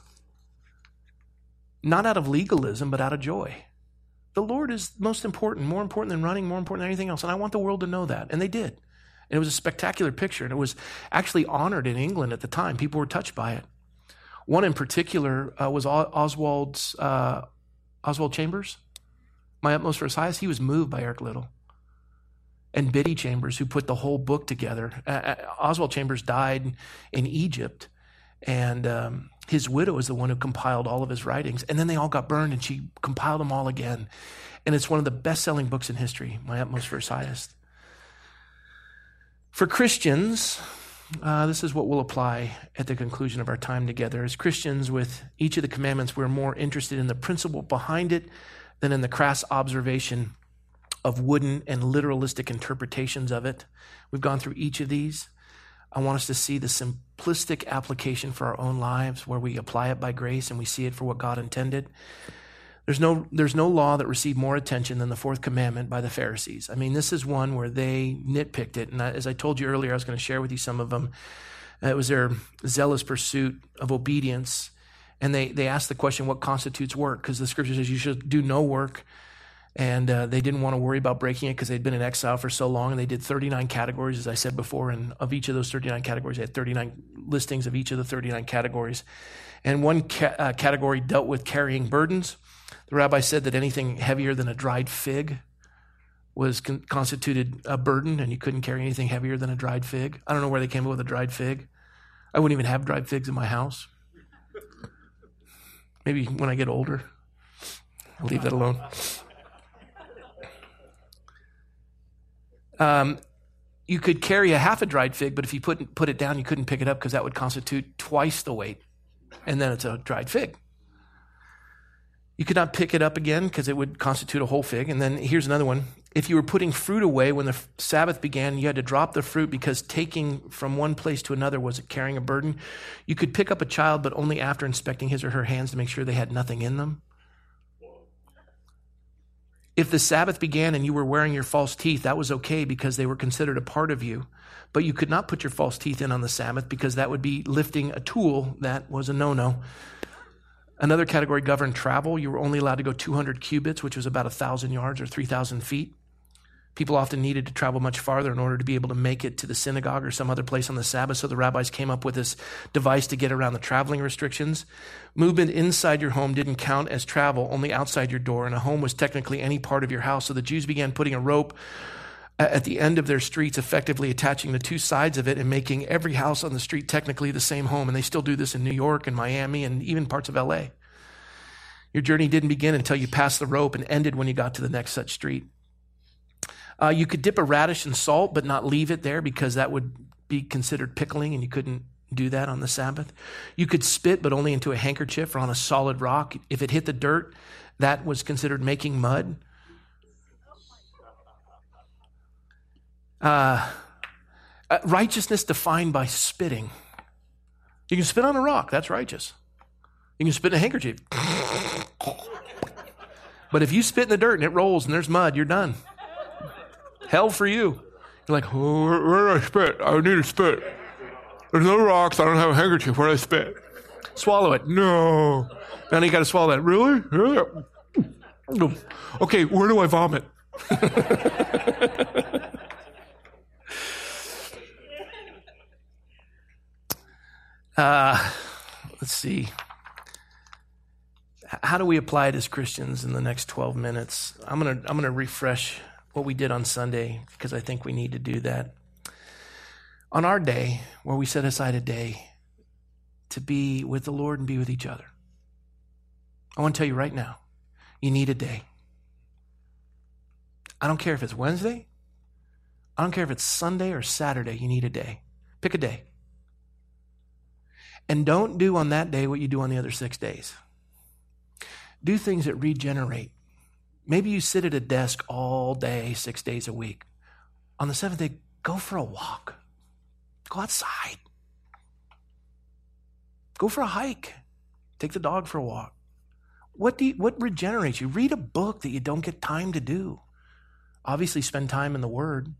Not out of legalism, but out of joy. The Lord is most important, more important than running, more important than anything else. And I want the world to know that. And they did. And it was a spectacular picture. And it was actually honored in England at the time. People were touched by it. One in particular uh, was Oswald's, uh, Oswald Chambers, my utmost for his highest. He was moved by Eric Liddell And Biddy Chambers, who put the whole book together. Uh, Oswald Chambers died in Egypt. And um, his widow is the one who compiled all of his writings. And then they all got burned, and she compiled them all again. And it's one of the best selling books in history, My Utmost His Highest. For Christians, uh, this is what we'll apply at the conclusion of our time together. As Christians, with each of the commandments, we're more interested in the principle behind it than in the crass observation of wooden and literalistic interpretations of it. We've gone through each of these. I want us to see the simplistic application for our own lives where we apply it by grace and we see it for what God intended. There's no, there's no law that received more attention than the fourth commandment by the Pharisees. I mean, this is one where they nitpicked it. And as I told you earlier, I was going to share with you some of them. It was their zealous pursuit of obedience. And they, they asked the question, what constitutes work? Because the scripture says you should do no work and uh, they didn't want to worry about breaking it because they'd been in exile for so long and they did 39 categories as i said before and of each of those 39 categories they had 39 listings of each of the 39 categories and one ca- uh, category dealt with carrying burdens the rabbi said that anything heavier than a dried fig was con- constituted a burden and you couldn't carry anything heavier than a dried fig i don't know where they came up with a dried fig i wouldn't even have dried figs in my house maybe when i get older i'll leave that alone Um, you could carry a half a dried fig, but if you put, put it down, you couldn't pick it up because that would constitute twice the weight. And then it's a dried fig. You could not pick it up again because it would constitute a whole fig. And then here's another one. If you were putting fruit away when the Sabbath began, you had to drop the fruit because taking from one place to another was carrying a burden. You could pick up a child, but only after inspecting his or her hands to make sure they had nothing in them. If the Sabbath began and you were wearing your false teeth, that was okay because they were considered a part of you. But you could not put your false teeth in on the Sabbath because that would be lifting a tool that was a no no. Another category governed travel. You were only allowed to go 200 cubits, which was about 1,000 yards or 3,000 feet. People often needed to travel much farther in order to be able to make it to the synagogue or some other place on the Sabbath. So the rabbis came up with this device to get around the traveling restrictions. Movement inside your home didn't count as travel, only outside your door. And a home was technically any part of your house. So the Jews began putting a rope at the end of their streets, effectively attaching the two sides of it and making every house on the street technically the same home. And they still do this in New York and Miami and even parts of LA. Your journey didn't begin until you passed the rope and ended when you got to the next such street. Uh, you could dip a radish in salt, but not leave it there because that would be considered pickling, and you couldn't do that on the Sabbath. You could spit, but only into a handkerchief or on a solid rock. If it hit the dirt, that was considered making mud. Uh, uh righteousness defined by spitting. You can spit on a rock, that's righteous. You can spit in a handkerchief. but if you spit in the dirt and it rolls and there's mud, you're done. Hell for you. You're like, oh, where, where do I spit? I need to spit. There's no rocks. I don't have a handkerchief. Where do I spit? Swallow it. No. Now you got to swallow that. Really? Really? Okay, where do I vomit? uh, let's see. How do we apply it as Christians in the next 12 minutes? I'm going to I'm to refresh what we did on Sunday because I think we need to do that. On our day, where we set aside a day to be with the Lord and be with each other, I want to tell you right now, you need a day. I don't care if it's Wednesday, I don't care if it's Sunday or Saturday, you need a day. Pick a day. And don't do on that day what you do on the other six days. Do things that regenerate Maybe you sit at a desk all day, six days a week. On the seventh day, go for a walk. Go outside. Go for a hike. Take the dog for a walk. What, do you, what regenerates you? Read a book that you don't get time to do. Obviously, spend time in the Word.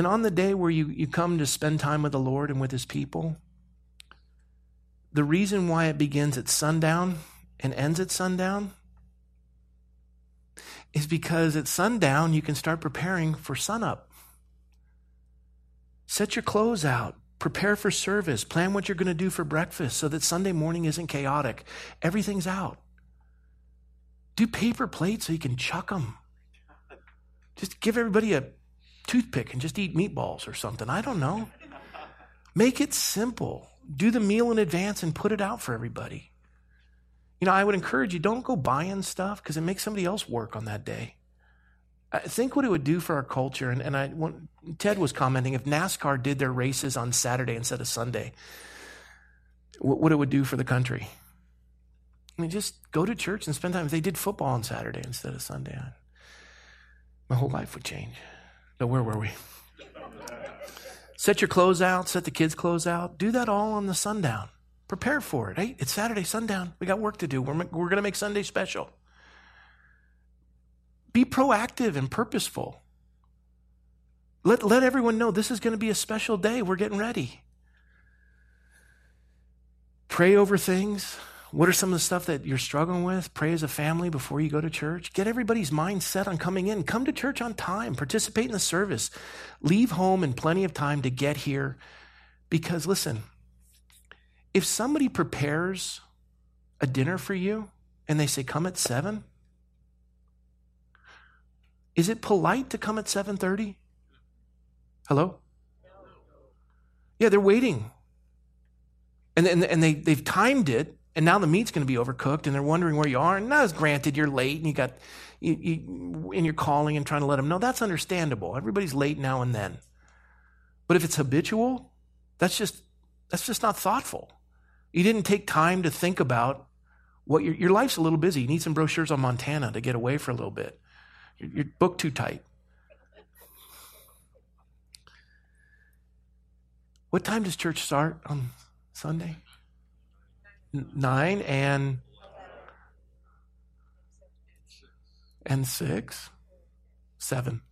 And on the day where you, you come to spend time with the Lord and with His people, the reason why it begins at sundown and ends at sundown is because at sundown you can start preparing for sunup. Set your clothes out, prepare for service, plan what you're going to do for breakfast so that Sunday morning isn't chaotic. Everything's out. Do paper plates so you can chuck them. Just give everybody a toothpick and just eat meatballs or something. I don't know. Make it simple. Do the meal in advance and put it out for everybody. You know, I would encourage you don't go buying stuff because it makes somebody else work on that day. I think what it would do for our culture, and, and I, when, Ted was commenting, if NASCAR did their races on Saturday instead of Sunday, what, what it would do for the country. I mean, just go to church and spend time. If they did football on Saturday instead of Sunday, my whole life would change. But where were we? set your clothes out, set the kids' clothes out. Do that all on the sundown. Prepare for it. Hey, it's Saturday, sundown. We got work to do. We're, we're going to make Sunday special. Be proactive and purposeful. Let, let everyone know this is going to be a special day. We're getting ready. Pray over things. What are some of the stuff that you're struggling with? Pray as a family before you go to church. Get everybody's mind set on coming in. Come to church on time. Participate in the service. Leave home in plenty of time to get here. Because listen, if somebody prepares a dinner for you and they say come at 7, is it polite to come at 7:30? Hello? Yeah, they're waiting. And, and, and they, they've timed it, and now the meat's going to be overcooked, and they're wondering where you are. And now, granted, you're late, and you got, you, you, and you're calling and trying to let them know. That's understandable. Everybody's late now and then. But if it's habitual, that's just, that's just not thoughtful. You didn't take time to think about what your, your life's a little busy. You need some brochures on Montana to get away for a little bit. You're, you're booked too tight. What time does church start on Sunday? Nine and and six, seven.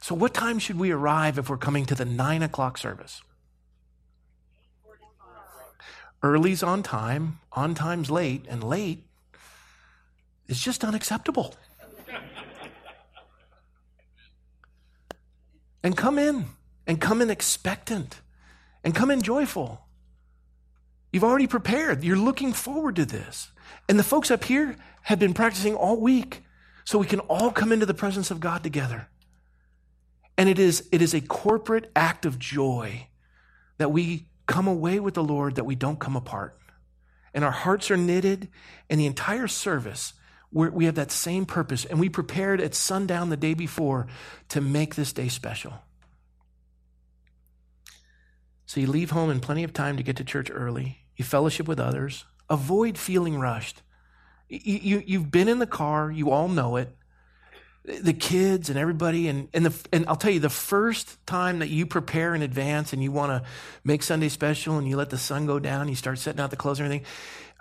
So, what time should we arrive if we're coming to the nine o'clock service? Early's on time, on time's late, and late is just unacceptable. and come in, and come in expectant, and come in joyful. You've already prepared. You're looking forward to this. And the folks up here have been practicing all week so we can all come into the presence of God together. And it is, it is a corporate act of joy that we come away with the Lord, that we don't come apart. And our hearts are knitted, and the entire service, we have that same purpose. And we prepared at sundown the day before to make this day special. So you leave home in plenty of time to get to church early. You fellowship with others. Avoid feeling rushed. You, you, you've been in the car, you all know it. The kids and everybody, and, and, the, and I'll tell you, the first time that you prepare in advance and you want to make Sunday special and you let the sun go down, you start setting out the clothes and everything,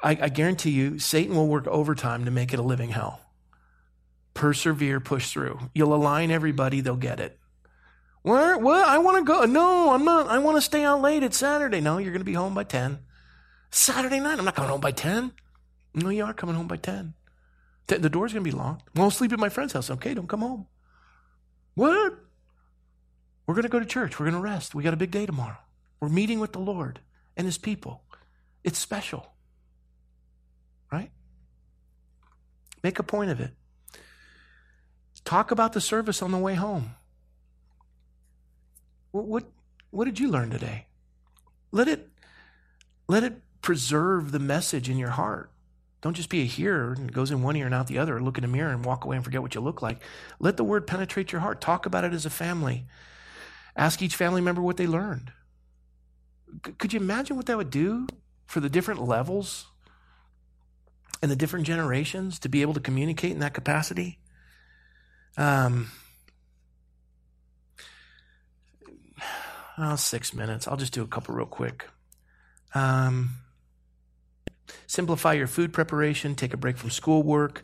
I, I guarantee you, Satan will work overtime to make it a living hell. Persevere, push through. You'll align everybody, they'll get it. Where? What? I want to go. No, I'm not. I want to stay out late. It's Saturday. No, you're going to be home by 10. Saturday night. I'm not coming home by 10. No, you are coming home by 10. The door's going to be locked. Well, I'll sleep at my friend's house. Okay, don't come home. What? We're going to go to church. We're going to rest. We got a big day tomorrow. We're meeting with the Lord and his people. It's special. Right? Make a point of it. Talk about the service on the way home. What, what, did you learn today? Let it, let it preserve the message in your heart. Don't just be a hearer and it goes in one ear and out the other, look in a mirror and walk away and forget what you look like. Let the word penetrate your heart. Talk about it as a family. Ask each family member what they learned. Could you imagine what that would do for the different levels and the different generations to be able to communicate in that capacity? Um, oh, six minutes. I'll just do a couple real quick. Um, simplify your food preparation, take a break from schoolwork,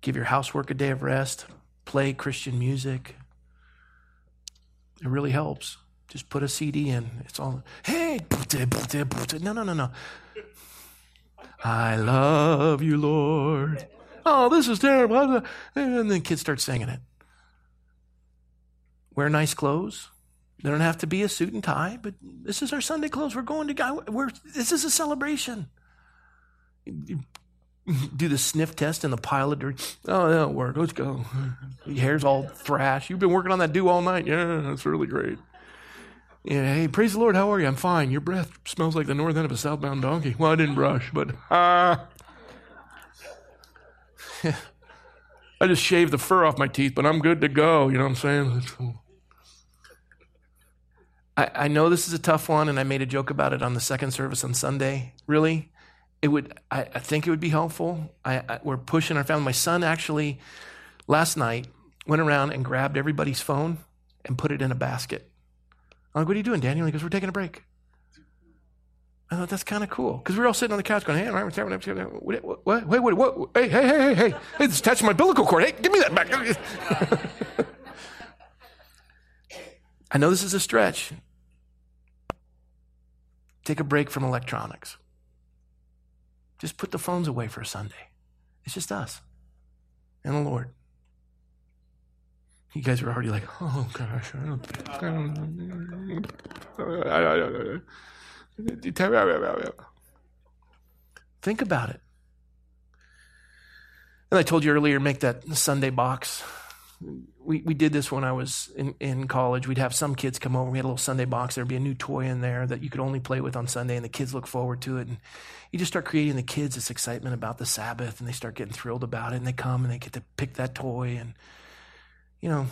give your housework a day of rest, play Christian music. It really helps. Just put a CD in. It's all, hey, no, no, no, no. I love you, Lord. Oh, this is terrible. And then kids start singing it. Wear nice clothes. They don't have to be a suit and tie, but this is our Sunday clothes. We're going to God. We're, this is a celebration. Do the sniff test in the pile of dirt. Oh, that'll work. Let's go. Your hair's all thrash. You've been working on that do all night. Yeah, that's really great. Yeah, hey, praise the Lord. How are you? I'm fine. Your breath smells like the north end of a southbound donkey. Well, I didn't brush, but I just shaved the fur off my teeth, but I'm good to go. You know what I'm saying? I, I know this is a tough one, and I made a joke about it on the second service on Sunday. Really, it would. I, I think it would be helpful. I, I, we're pushing our family. My son actually last night went around and grabbed everybody's phone and put it in a basket. I'm like, what are you doing, Daniel? He goes, we're taking a break. I thought that's kind of cool because we were all sitting on the couch going, "Hey, what, what, what, wait, wait, what? Hey, hey, hey, hey, hey! Hey, this attached to my umbilical cord. Hey, give me that back." I know this is a stretch. Take a break from electronics. Just put the phones away for a Sunday. It's just us and the Lord. You guys are already like, oh gosh, I don't, I don't, Think about it. And I told you earlier, make that Sunday box. We, we did this when I was in, in college. We'd have some kids come over. We had a little Sunday box. There'd be a new toy in there that you could only play with on Sunday, and the kids look forward to it. And you just start creating the kids this excitement about the Sabbath, and they start getting thrilled about it. And they come and they get to pick that toy. And, you know,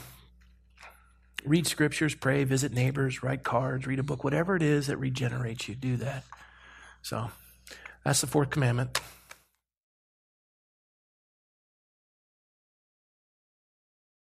read scriptures, pray, visit neighbors, write cards, read a book, whatever it is that regenerates you, do that. So that's the fourth commandment.